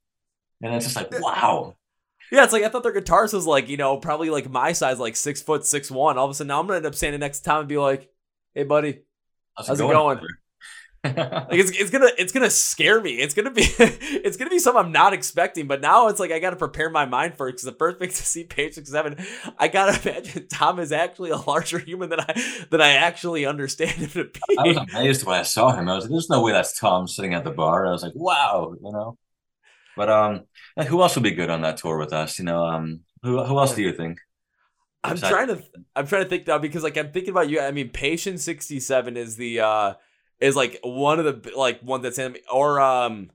and it's just like wow. yeah, it's like I thought their guitarist was like you know probably like my size, like six foot six one. All of a sudden now I'm gonna end up standing next to Tom and be like, "Hey, buddy, How's, How's it going? like it's, it's gonna it's gonna scare me. It's gonna be it's gonna be something I'm not expecting. But now it's like I gotta prepare my mind for it because the first thing to see page six seven, I gotta imagine Tom is actually a larger human than I than I actually understand him to be. I was amazed when I saw him. I was like, "There's no way that's Tom sitting at the bar." I was like, "Wow," you know. But um, who else would be good on that tour with us? You know, um, who who else do you think? I'm trying to I'm trying to think now because like I'm thinking about you. I mean, Patient 67 is the uh is like one of the like one that's in or um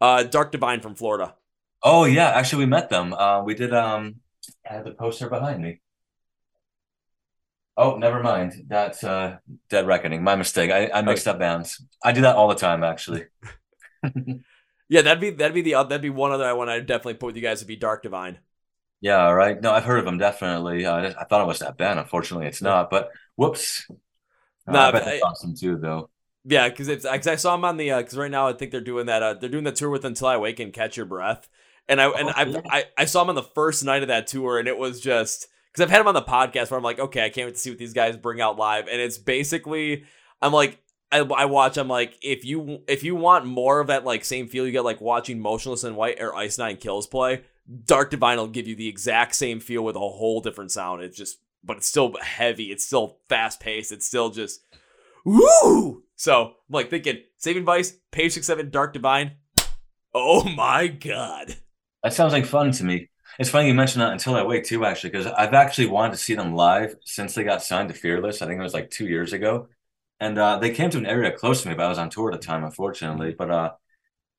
uh Dark Divine from Florida. Oh yeah, actually we met them. Uh we did um I had the poster behind me. Oh, never mind. That's uh Dead Reckoning. My mistake. I, I mixed okay. up bands. I do that all the time actually. yeah, that'd be that'd be the that'd be one other one I'd definitely put with you guys would be Dark Divine. Yeah, right. No, I've heard of them definitely. Uh, I thought it was that band. Unfortunately, it's not. But whoops. Uh, nah, I bet that's awesome too, though. Yeah, because it's cause I saw them on the because uh, right now I think they're doing that. Uh, they're doing the tour with Until I Wake and Catch Your Breath, and I and oh, I, I I saw them on the first night of that tour, and it was just because I've had them on the podcast where I'm like, okay, I can't wait to see what these guys bring out live, and it's basically I'm like I, I watch. I'm like, if you if you want more of that like same feel you get like watching Motionless in White or Ice Nine Kills play, Dark Divine will give you the exact same feel with a whole different sound. It's just, but it's still heavy. It's still fast paced. It's still just, woo. So I'm like thinking, Saving Vice, Page Six Seven, Dark Divine. Oh my god, that sounds like fun to me. It's funny you mentioned that until I wake too, actually, because I've actually wanted to see them live since they got signed to Fearless. I think it was like two years ago, and uh, they came to an area close to me, but I was on tour at the time, unfortunately. But uh,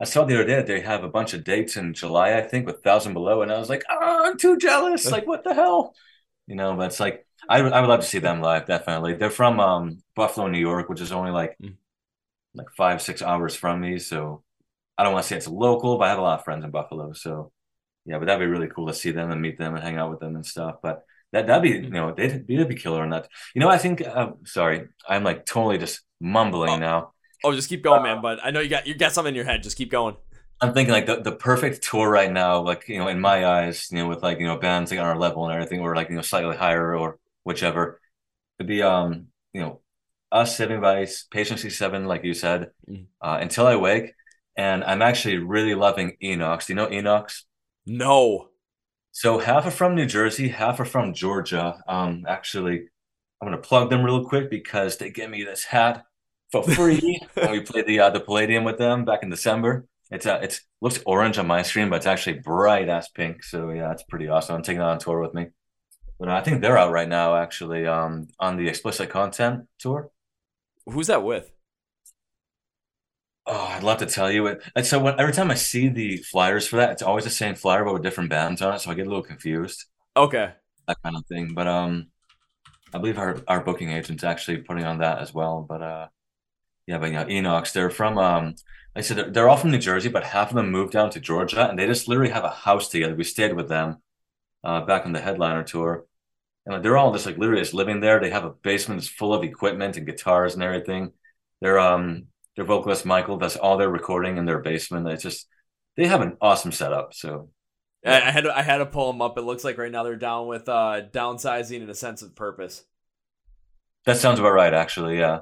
I saw the other day they have a bunch of dates in July, I think, with Thousand Below, and I was like, oh, I'm too jealous. like, what the hell? You know, but it's like I, I would love to see them live. Definitely, they're from um, Buffalo, New York, which is only like mm. like five six hours from me. So I don't want to say it's local, but I have a lot of friends in Buffalo. So yeah, but that'd be really cool to see them and meet them and hang out with them and stuff. But that that'd be you know they'd, they'd be killer on that. You know, I think. Uh, sorry, I'm like totally just mumbling oh. now. Oh, just keep going, man. But I know you got you got something in your head. Just keep going. I'm thinking like the, the perfect tour right now, like you know, in my eyes, you know, with like you know bands like on our level and everything, or like you know slightly higher or whichever, to be um you know us Saving Vice, Patient Seven, like you said, mm-hmm. uh, until I wake, and I'm actually really loving Enox. Do you know Enox? No. So half are from New Jersey, half are from Georgia. Um, actually, I'm gonna plug them real quick because they give me this hat for free we played the uh, the Palladium with them back in December. It's uh, it's looks orange on my screen, but it's actually bright ass pink. So yeah, it's pretty awesome. I'm taking it on tour with me. But I think they're out right now, actually, um, on the explicit content tour. Who's that with? Oh, I'd love to tell you it. And so when, every time I see the flyers for that, it's always the same flyer but with different bands on it, so I get a little confused. Okay. That kind of thing. But um, I believe our our booking agent's actually putting on that as well. But uh, yeah, but yeah, Enox. They're from um. I said they're, they're all from New Jersey, but half of them moved down to Georgia, and they just literally have a house together. We stayed with them, uh, back on the headliner tour, and they're all just like literally just living there. They have a basement that's full of equipment and guitars and everything. Their um their vocalist Michael does all their recording in their basement. It's just they have an awesome setup. So yeah. I had to, I had to pull them up. It looks like right now they're down with uh downsizing and a sense of purpose. That sounds about right, actually. Yeah.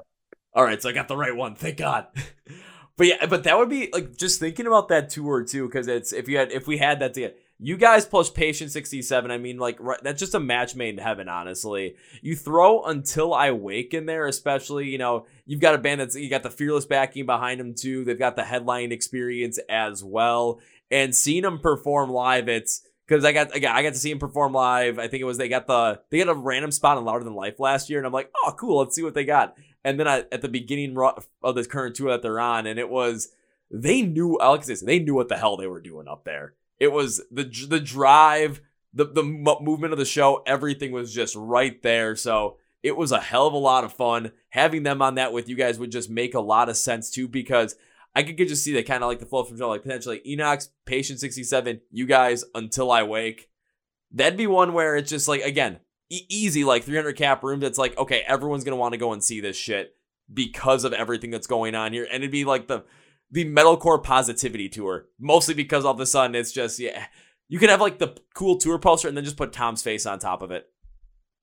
All right, so I got the right one. Thank God. but yeah, but that would be like just thinking about that tour too, because it's if you had if we had that together, you guys plus Patient sixty seven. I mean, like right, that's just a match made in heaven. Honestly, you throw Until I Wake in there, especially you know you've got a band that's you got the fearless backing behind them too. They've got the headline experience as well, and seeing them perform live, it's because I got I got I got to see them perform live. I think it was they got the they got a random spot in Louder Than Life last year, and I'm like, oh cool, let's see what they got. And then I, at the beginning of this current tour that they're on, and it was they knew Alex they knew what the hell they were doing up there. It was the the drive, the the movement of the show, everything was just right there. So it was a hell of a lot of fun. Having them on that with you guys would just make a lot of sense too, because I could just see that kind of like the flow from show, like potentially Enox, Patient 67, you guys until I wake. That'd be one where it's just like again, e- easy like 300 cap room that's like okay everyone's gonna want to go and see this shit because of everything that's going on here and it'd be like the the metalcore positivity tour mostly because all of a sudden it's just yeah you could have like the cool tour poster and then just put tom's face on top of it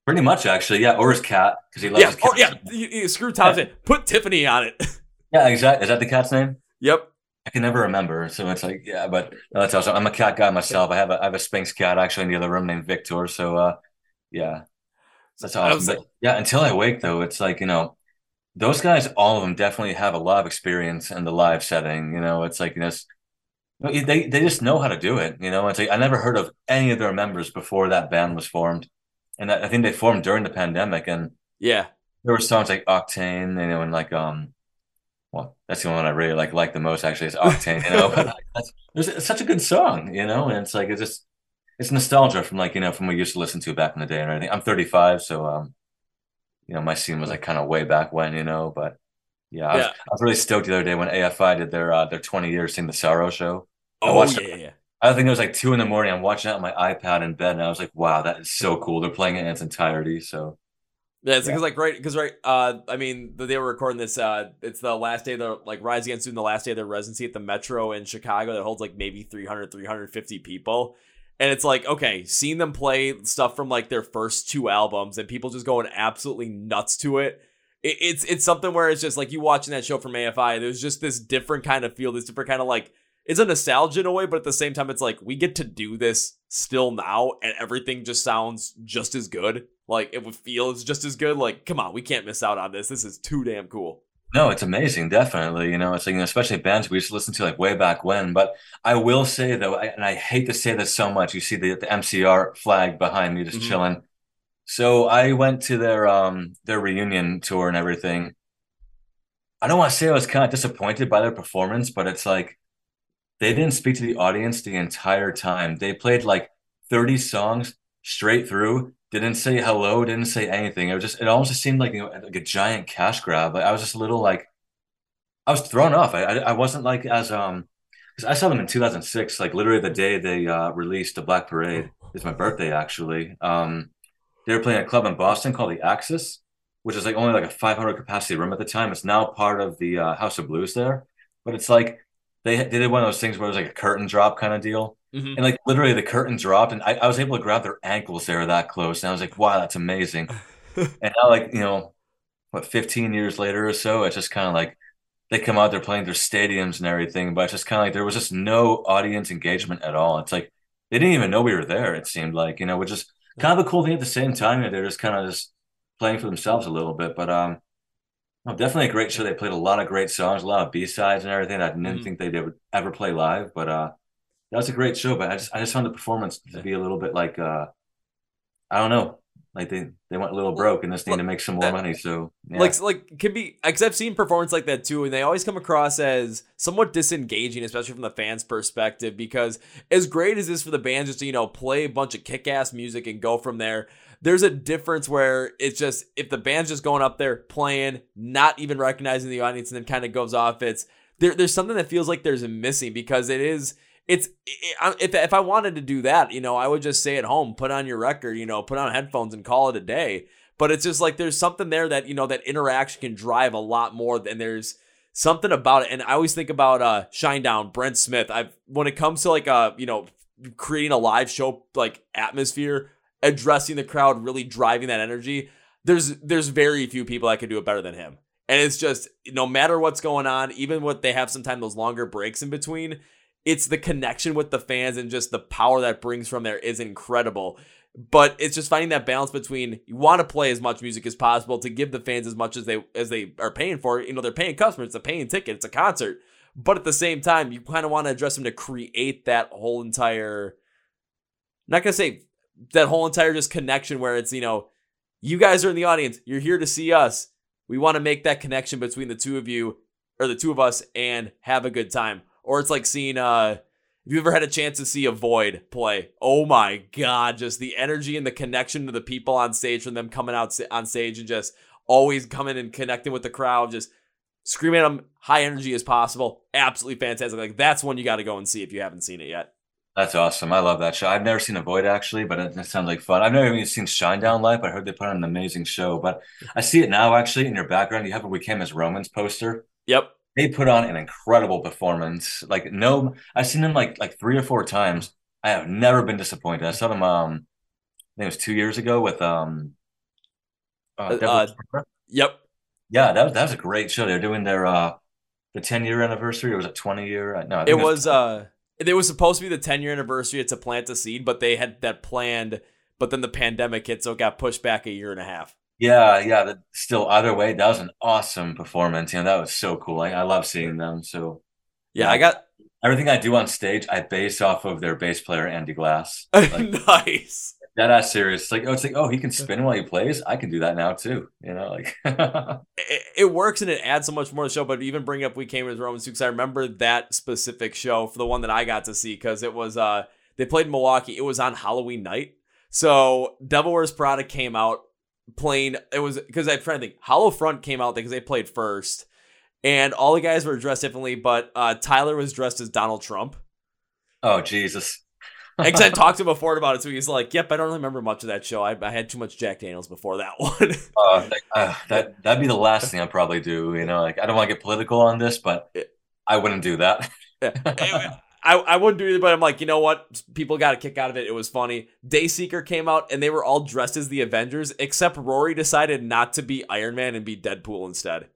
pretty much actually yeah or his cat because he loves yeah, his cat. Or, yeah you, you screw tom's yeah. in put tiffany on it yeah exactly is that the cat's name yep I can never remember, so it's like, yeah, but that's awesome. I'm a cat guy myself. I have a I have a Sphynx cat actually in the other room named Victor. So uh, yeah, that's awesome. But yeah, until I wake though, it's like you know, those guys, all of them definitely have a lot of experience in the live setting. You know, it's like you know, they they just know how to do it. You know, it's like I never heard of any of their members before that band was formed, and I think they formed during the pandemic. And yeah, there were songs like Octane, you know, and like um, well, that's the one I really like like the most actually is Octane, you know. but that's, it's such a good song, you know, and it's like it's just it's nostalgia from like you know from what we used to listen to back in the day and everything. I'm 35, so um, you know, my scene was like kind of way back when, you know, but yeah, I was. I was really stoked the other day when AFI did their uh, their 20 years Sing the Sorrow show. Oh yeah, yeah. I think it was like two in the morning. I'm watching it on my iPad in bed, and I was like, "Wow, that is so cool." They're playing it in its entirety. So yeah, it's because like right because right. Uh, I mean, they were recording this. Uh, it's the last day. They're like Rise Against Doom, the last day of their residency at the Metro in Chicago that holds like maybe 300, 350 people. And it's like, okay, seeing them play stuff from like their first two albums and people just going absolutely nuts to it. it it's it's something where it's just like you watching that show from AFI. There's just this different kind of feel, this different kind of like it's a nostalgia in a way, but at the same time, it's like we get to do this still now, and everything just sounds just as good. Like it would feel just as good. Like, come on, we can't miss out on this. This is too damn cool. No, it's amazing. Definitely, you know, it's like especially bands we used to listen to like way back when. But I will say though, and I hate to say this so much. You see the the MCR flag behind me, just mm-hmm. chilling. So I went to their um their reunion tour and everything. I don't want to say I was kind of disappointed by their performance, but it's like they didn't speak to the audience the entire time. They played like 30 songs straight through, didn't say hello, didn't say anything. It was just, it almost just seemed like, you know, like a giant cash grab. Like I was just a little like, I was thrown off. I, I, I wasn't like as, um, because I saw them in 2006, like literally the day they uh, released the Black Parade. It's my birthday, actually. Um, they were playing a club in Boston called the Axis, which is like only like a 500 capacity room at the time. It's now part of the uh, House of Blues there, but it's like they, they did one of those things where it was like a curtain drop kind of deal. Mm-hmm. And like literally the curtain dropped and I, I was able to grab their ankles. They were that close. And I was like, wow, that's amazing. and now like, you know, what, 15 years later or so, it's just kind of like they come out, they're playing their stadiums and everything, but it's just kind of like there was just no audience engagement at all. It's like they didn't even know we were there, it seemed like, you know, which is kind of a cool thing at the same time. They're just kind of just playing for themselves a little bit. But um Oh, definitely a great show. They played a lot of great songs, a lot of B sides and everything. I didn't mm-hmm. think they would ever play live, but uh, that was a great show. But I just I just found the performance to be a little bit like uh, I don't know, like they they went a little broke and just need to make some more money. So yeah. like like can be because I've seen performance like that too, and they always come across as somewhat disengaging, especially from the fans' perspective. Because as great as this for the band, just to you know play a bunch of kick ass music and go from there there's a difference where it's just if the band's just going up there playing, not even recognizing the audience, and then kind of goes off. It's there. There's something that feels like there's a missing because it is. It's if if I wanted to do that, you know, I would just stay at home, put on your record, you know, put on headphones and call it a day. But it's just like there's something there that you know that interaction can drive a lot more than there's something about it. And I always think about uh Shinedown, Brent Smith. I've when it comes to like uh, you know, creating a live show like atmosphere, addressing the crowd, really driving that energy. There's there's very few people that can do it better than him. And it's just no matter what's going on, even what they have sometimes those longer breaks in between, it's the connection with the fans and just the power that brings from there is incredible. But it's just finding that balance between you want to play as much music as possible to give the fans as much as they as they are paying for. You know, they're paying customers, it's a paying ticket, it's a concert. But at the same time, you kind of want to address them to create that whole entire not gonna say that whole entire just connection where it's you know you guys are in the audience you're here to see us we want to make that connection between the two of you or the two of us and have a good time or it's like seeing uh if you ever had a chance to see Avoid play oh my god just the energy and the connection to the people on stage from them coming out on stage and just always coming and connecting with the crowd just screaming at them high energy as possible absolutely fantastic like that's one you got to go and see if you haven't seen it yet that's awesome. I love that show. I've never seen Avoid actually, but it, it sounds like fun. I've never even seen Shinedown live, but I heard they put on an amazing show. But I see it now actually in your background. You have a We Came as Romans poster. Yep. They put on an incredible performance. Like no, I've seen them like like three or four times. I have never been disappointed. I saw them um, I think it was two years ago with um, uh, uh, uh yep. Yeah, that was that was a great show. They're doing their uh, the ten year anniversary. Or was it twenty year? No, it was, it was uh it was supposed to be the 10 year anniversary to plant a seed, but they had that planned, but then the pandemic hit, so it got pushed back a year and a half. Yeah, yeah. That still, either way, that was an awesome performance. You know, that was so cool. I, I love seeing them. So, yeah, I got everything I do on stage. I base off of their bass player Andy Glass. Like, nice. That ass serious. It's like oh, it's like oh, he can spin while he plays. I can do that now too. You know, like it, it, works and it adds so much more to the show. But even bring up we came with Roman Suits. I remember that specific show for the one that I got to see because it was uh they played in Milwaukee. It was on Halloween night. So Devil Wears Prada came out playing. It was because I'm trying to think. Hollow Front came out because they played first, and all the guys were dressed differently. But uh, Tyler was dressed as Donald Trump. Oh Jesus! Because I talked to him before about it, so he's like, "Yep, I don't remember much of that show. I, I had too much Jack Daniels before that one." uh, uh, that that'd be the last thing I'd probably do. You know, like I don't want to get political on this, but I wouldn't do that. I, I wouldn't do it, but I'm like, you know what? People got a kick out of it. It was funny. Dayseeker came out and they were all dressed as the Avengers, except Rory decided not to be Iron Man and be Deadpool instead.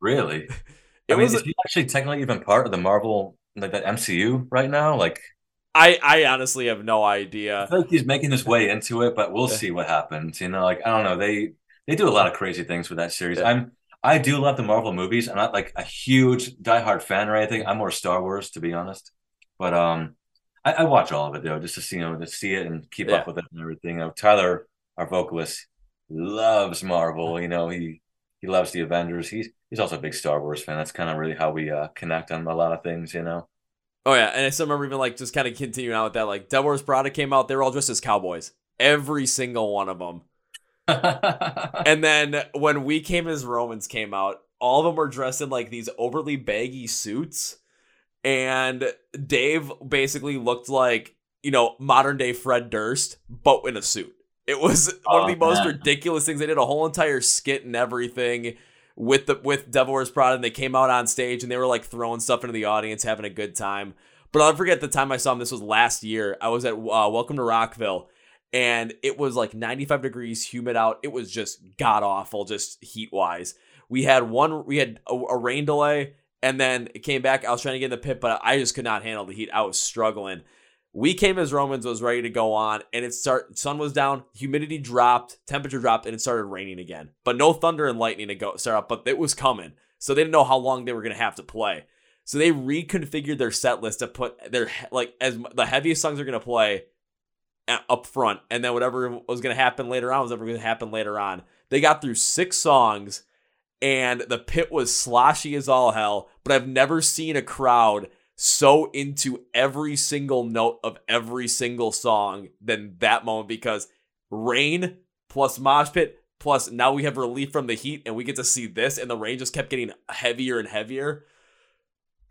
Really? it I mean, was is he actually technically even part of the Marvel like that MCU right now? Like I I honestly have no idea. I feel like he's making his way into it, but we'll see what happens. You know, like I don't know. They they do a lot of crazy things with that series. I'm I do love the Marvel movies. I'm not like a huge diehard fan or anything. I'm more Star Wars, to be honest. But um, I, I watch all of it though, just to see you know to see it and keep yeah. up with it and everything. You know, Tyler, our vocalist, loves Marvel. You know, he he loves the Avengers. He's he's also a big Star Wars fan. That's kind of really how we uh, connect on a lot of things. You know. Oh yeah, and I still remember even like just kind of continuing on with that. Like Devil Wears Prada came out, they were all dressed as cowboys, every single one of them. and then when we came as Romans came out, all of them were dressed in like these overly baggy suits, and Dave basically looked like you know modern day Fred Durst, but in a suit. It was one oh, of the most man. ridiculous things. They did a whole entire skit and everything with the with Devil Wears Prada, and they came out on stage and they were like throwing stuff into the audience, having a good time. But I'll forget the time I saw them. This was last year. I was at uh, Welcome to Rockville, and it was like 95 degrees, humid out. It was just god awful, just heat wise. We had one, we had a, a rain delay, and then it came back. I was trying to get in the pit, but I just could not handle the heat. I was struggling. We came as Romans was ready to go on, and it start sun was down, humidity dropped, temperature dropped, and it started raining again. But no thunder and lightning to go start up, but it was coming. So they didn't know how long they were gonna have to play. So they reconfigured their set list to put their like as the heaviest songs are gonna play uh, up front, and then whatever was gonna happen later on was ever gonna happen later on. They got through six songs, and the pit was sloshy as all hell. But I've never seen a crowd so into every single note of every single song than that moment because rain plus mosh pit plus now we have relief from the heat and we get to see this and the rain just kept getting heavier and heavier.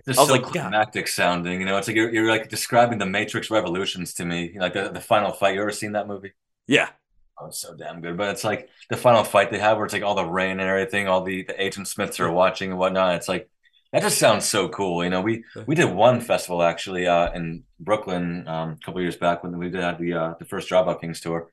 It's so like, climactic God. sounding, you know. It's like you're, you're like describing the Matrix Revolutions to me, like the, the final fight. You ever seen that movie? Yeah. Oh, so damn good. But it's like the final fight they have where it's like all the rain and everything, all the, the agent Smiths are watching and whatnot. It's like that just sounds so cool. You know, we we did one festival actually uh, in Brooklyn um, a couple years back when we did have the uh, the first Dropout Kings tour,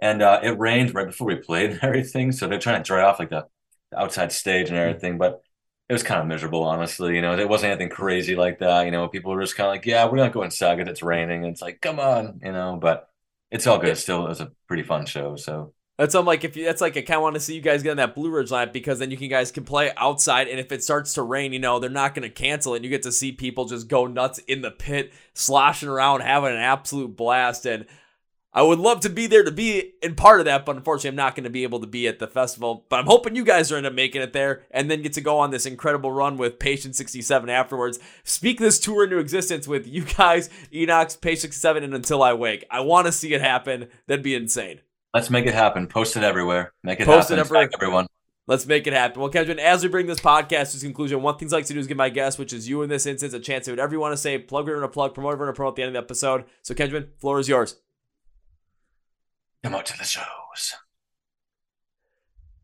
and uh, it rained right before we played and everything. So they're trying to dry off like the, the outside stage and everything, but it was kind of miserable, honestly. You know, it wasn't anything crazy like that. You know, people were just kind of like, "Yeah, we're not going inside because it's raining." And it's like, "Come on," you know. But it's all good. It still, it was a pretty fun show. So that's I'm like if you, that's like I kind of want to see you guys get on that Blue Ridge lineup because then you can guys can play outside and if it starts to rain, you know they're not going to cancel it. And you get to see people just go nuts in the pit, sloshing around, having an absolute blast. And I would love to be there to be in part of that, but unfortunately I'm not going to be able to be at the festival. But I'm hoping you guys are end up making it there and then get to go on this incredible run with Patient 67 afterwards. Speak this tour into existence with you guys, Enox, Patient 67, and Until I Wake. I want to see it happen. That'd be insane. Let's make it happen. Post it everywhere. Make it Post happen. It everywhere. everyone. Let's make it happen. Well, Kenjamin, as we bring this podcast to its conclusion, one thing I like to do is give my guest, which is you in this instance, a chance to whatever you want to say, plug whatever a plug, promote whatever to promote at the end of the episode. So, Kenjamin, floor is yours. Come out to the shows.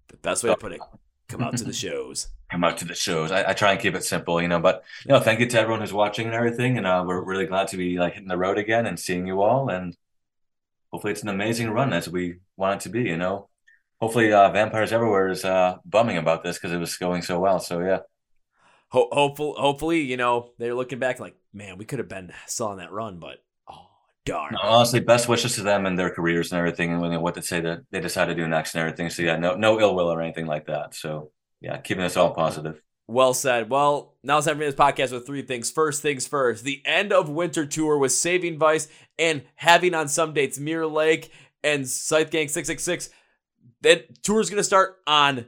The best way to put it. Come out to the shows. Come out to the shows. I, I, try and keep it simple, you know. But you know, thank you to everyone who's watching and everything, and uh, we're really glad to be like hitting the road again and seeing you all. And hopefully it's an amazing run as we want it to be. You know, hopefully uh, Vampires Everywhere is uh, bumming about this because it was going so well. So yeah. Ho- hopefully, hopefully, you know they're looking back like, man, we could have been still on that run, but darn. No, honestly, best wishes to them and their careers and everything, and what they say that they decide to do next and everything. So yeah, no, no ill will or anything like that. So yeah, keeping us all positive. Well said. Well, now it's time for this podcast with three things. First things first, the end of winter tour with Saving Vice and having on some dates Mirror Lake and Scythe Gang 666. That tour is going to start on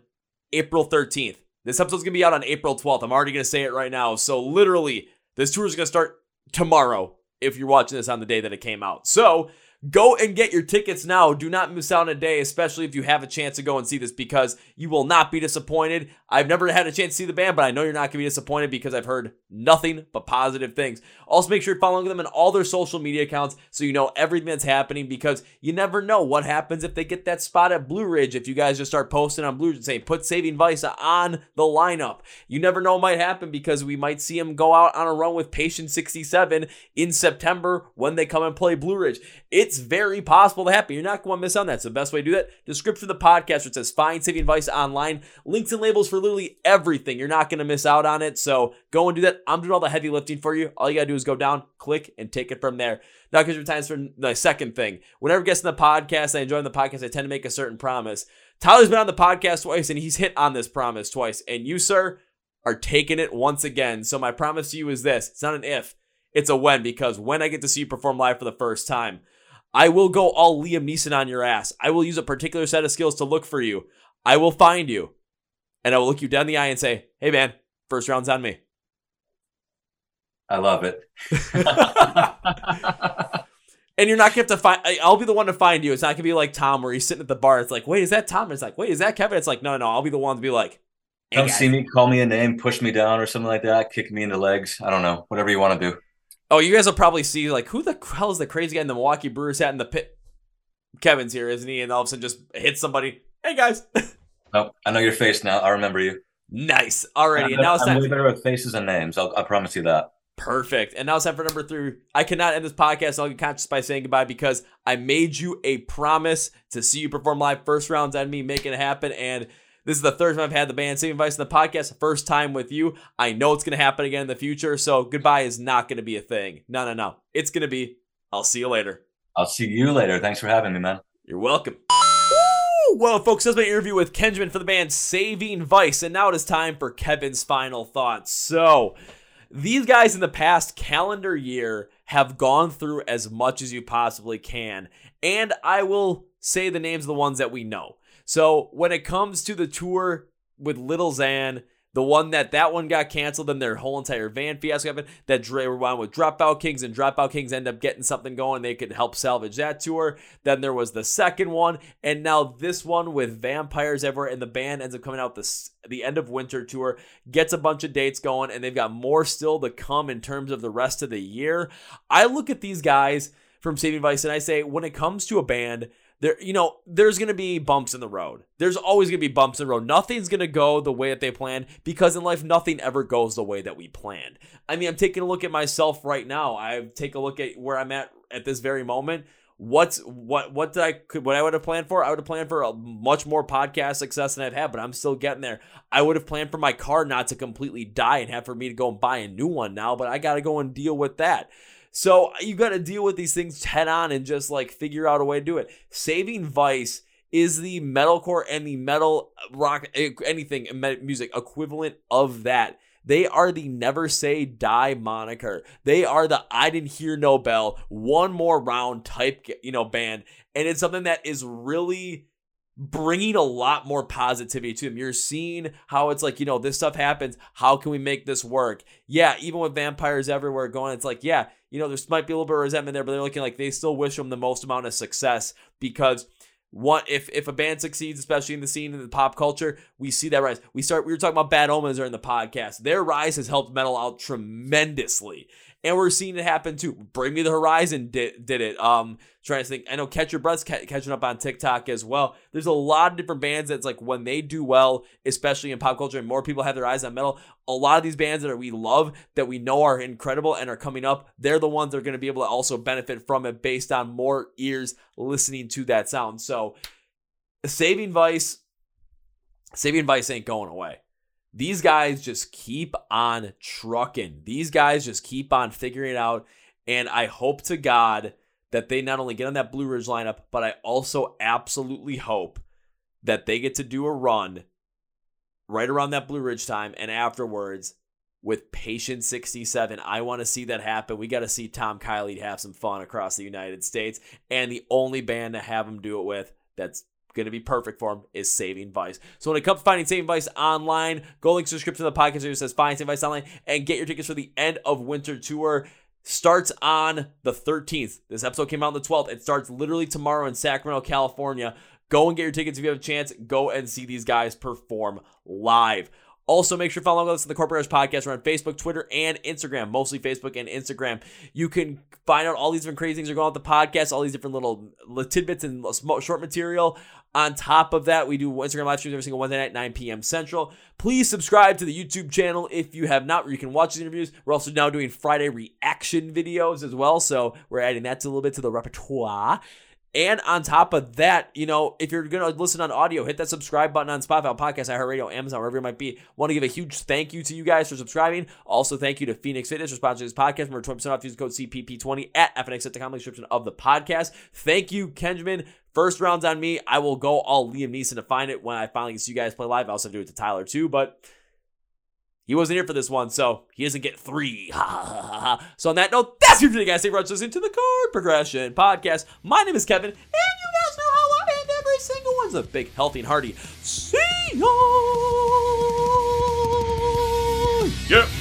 April 13th. This episode's going to be out on April 12th. I'm already going to say it right now. So, literally, this tour is going to start tomorrow if you're watching this on the day that it came out. So, Go and get your tickets now. Do not miss out on a day, especially if you have a chance to go and see this because you will not be disappointed. I've never had a chance to see the band, but I know you're not going to be disappointed because I've heard nothing but positive things. Also, make sure you're following them in all their social media accounts so you know everything that's happening because you never know what happens if they get that spot at Blue Ridge. If you guys just start posting on Blue Ridge and say, put Saving Vice on the lineup, you never know what might happen because we might see them go out on a run with Patient 67 in September when they come and play Blue Ridge. It's very possible to happen. You're not going to miss on that. So the best way to do that, description of the podcast it says find Saving Vice online, links and labels for literally everything. You're not going to miss out on it. So go and do that. I'm doing all the heavy lifting for you. All you got to do is go down, click, and take it from there. Now, because your times for the second thing. Whenever guests in the podcast, I enjoy the podcast, I tend to make a certain promise. Tyler's been on the podcast twice and he's hit on this promise twice. And you, sir, are taking it once again. So my promise to you is this. It's not an if, it's a when because when I get to see you perform live for the first time, I will go all Liam Neeson on your ass. I will use a particular set of skills to look for you. I will find you. And I will look you down the eye and say, hey, man, first round's on me. I love it. and you're not going to have to find, I'll be the one to find you. It's not going to be like Tom where he's sitting at the bar. It's like, wait, is that Tom? It's like, wait, is that Kevin? It's like, no, no, I'll be the one to be like, hey, Come guys. see me, call me a name, push me down or something like that, kick me in the legs. I don't know, whatever you want to do. Oh, you guys will probably see like who the hell is the crazy guy in the Milwaukee Brewers hat in the pit? Kevin's here, isn't he? And all of a sudden just hits somebody. Hey guys. oh, I know your face now. I remember you. Nice. Alrighty. And now it's time. I'm way better with faces and names. I'll, I promise you that. Perfect. And now it's time for number three. I cannot end this podcast. I'll get conscious by saying goodbye because I made you a promise to see you perform live first rounds on me, making it happen. And this is the third time I've had the band Saving Vice in the podcast. First time with you. I know it's going to happen again in the future. So goodbye is not going to be a thing. No, no, no. It's going to be, I'll see you later. I'll see you later. Thanks for having me, man. You're welcome. Well, folks, that's my interview with Kenjamin for the band Saving Vice. And now it is time for Kevin's final thoughts. So, these guys in the past calendar year have gone through as much as you possibly can. And I will say the names of the ones that we know. So when it comes to the tour with Lil Xan, the one that that one got canceled and their whole entire van fiasco happened. That Dre on with Dropout Kings and Dropout Kings end up getting something going. They could help salvage that tour. Then there was the second one, and now this one with Vampires Everywhere, and the band ends up coming out the the end of winter tour, gets a bunch of dates going, and they've got more still to come in terms of the rest of the year. I look at these guys from Saving Vice and I say, when it comes to a band there you know there's going to be bumps in the road. There's always going to be bumps in the road. Nothing's going to go the way that they planned because in life nothing ever goes the way that we planned. I mean i'm taking a look at myself right now. I take a look at where i'm at at this very moment. What's what what did i could what i would have planned for? I would have planned for a much more podcast success than i've had but i'm still getting there. I would have planned for my car not to completely die and have for me to go and buy a new one now but i gotta go and deal with that so uh, you got to deal with these things head on and just like figure out a way to do it. Saving Vice is the metalcore and the metal uh, rock eh, anything eh, music equivalent of that. They are the never say die moniker. They are the I didn't hear no bell, one more round type, you know, band. And it's something that is really bringing a lot more positivity to them. You're seeing how it's like, you know, this stuff happens. How can we make this work? Yeah, even with vampires everywhere going, it's like, yeah, you know, there might be a little bit of resentment there, but they're looking like they still wish them the most amount of success because what if if a band succeeds, especially in the scene in the pop culture, we see that rise. We start we were talking about Bad Omens during the podcast. Their rise has helped metal out tremendously and we're seeing it happen too. Bring Me the Horizon did, did it. Um, trying to think. I know Catch Your Breath's ca- catching up on TikTok as well. There's a lot of different bands that's like when they do well, especially in pop culture, and more people have their eyes on metal. A lot of these bands that we love, that we know are incredible and are coming up, they're the ones that are going to be able to also benefit from it based on more ears listening to that sound. So, Saving Vice, Saving Vice ain't going away. These guys just keep on trucking. These guys just keep on figuring it out. And I hope to God that they not only get on that Blue Ridge lineup, but I also absolutely hope that they get to do a run right around that Blue Ridge time and afterwards with Patient 67. I want to see that happen. We got to see Tom Kiley have some fun across the United States. And the only band to have him do it with that's going to be perfect for him is Saving Vice. So when it comes to finding Saving Vice online, go link to the description of the podcast where it says Find Saving Vice online and get your tickets for the end of winter tour. Starts on the 13th. This episode came out on the 12th. It starts literally tomorrow in Sacramento, California. Go and get your tickets if you have a chance. Go and see these guys perform live. Also, make sure follow us on the Chord Progression Podcast. We're on Facebook, Twitter, and Instagram, mostly Facebook and Instagram. You can find out all these different crazy things that are going on with the podcast, all these different little, little tidbits and short material. On top of that, we do Instagram live streams every single Wednesday night, 9 p.m. Central. Please subscribe to the YouTube channel if you have not, where you can watch these interviews. We're also now doing Friday reaction videos as well, so we're adding that to a little bit to the repertoire. And on top of that, you know, if you're going to listen on audio, hit that subscribe button on Spotify, Podcast, iHeartRadio, Amazon, wherever it might be. Want to give a huge thank you to you guys for subscribing. Also, thank you to FNX Fitness for sponsoring this podcast. Remember, 20% off. Use code CPP20 at FNX.com, description of the podcast. Thank you, Kenjamin. First round's on me. I will go all Liam Neeson to find it when I finally see you guys play live. I also do it to Tyler, too, but he wasn't here for this one, so he doesn't get three. so on that note, that's it for today, guys. Thank you for listening to the Chord Progression Podcast. My name is Kevin, and you guys know how I end every single one's a big, healthy, and hearty. See ya! Yep.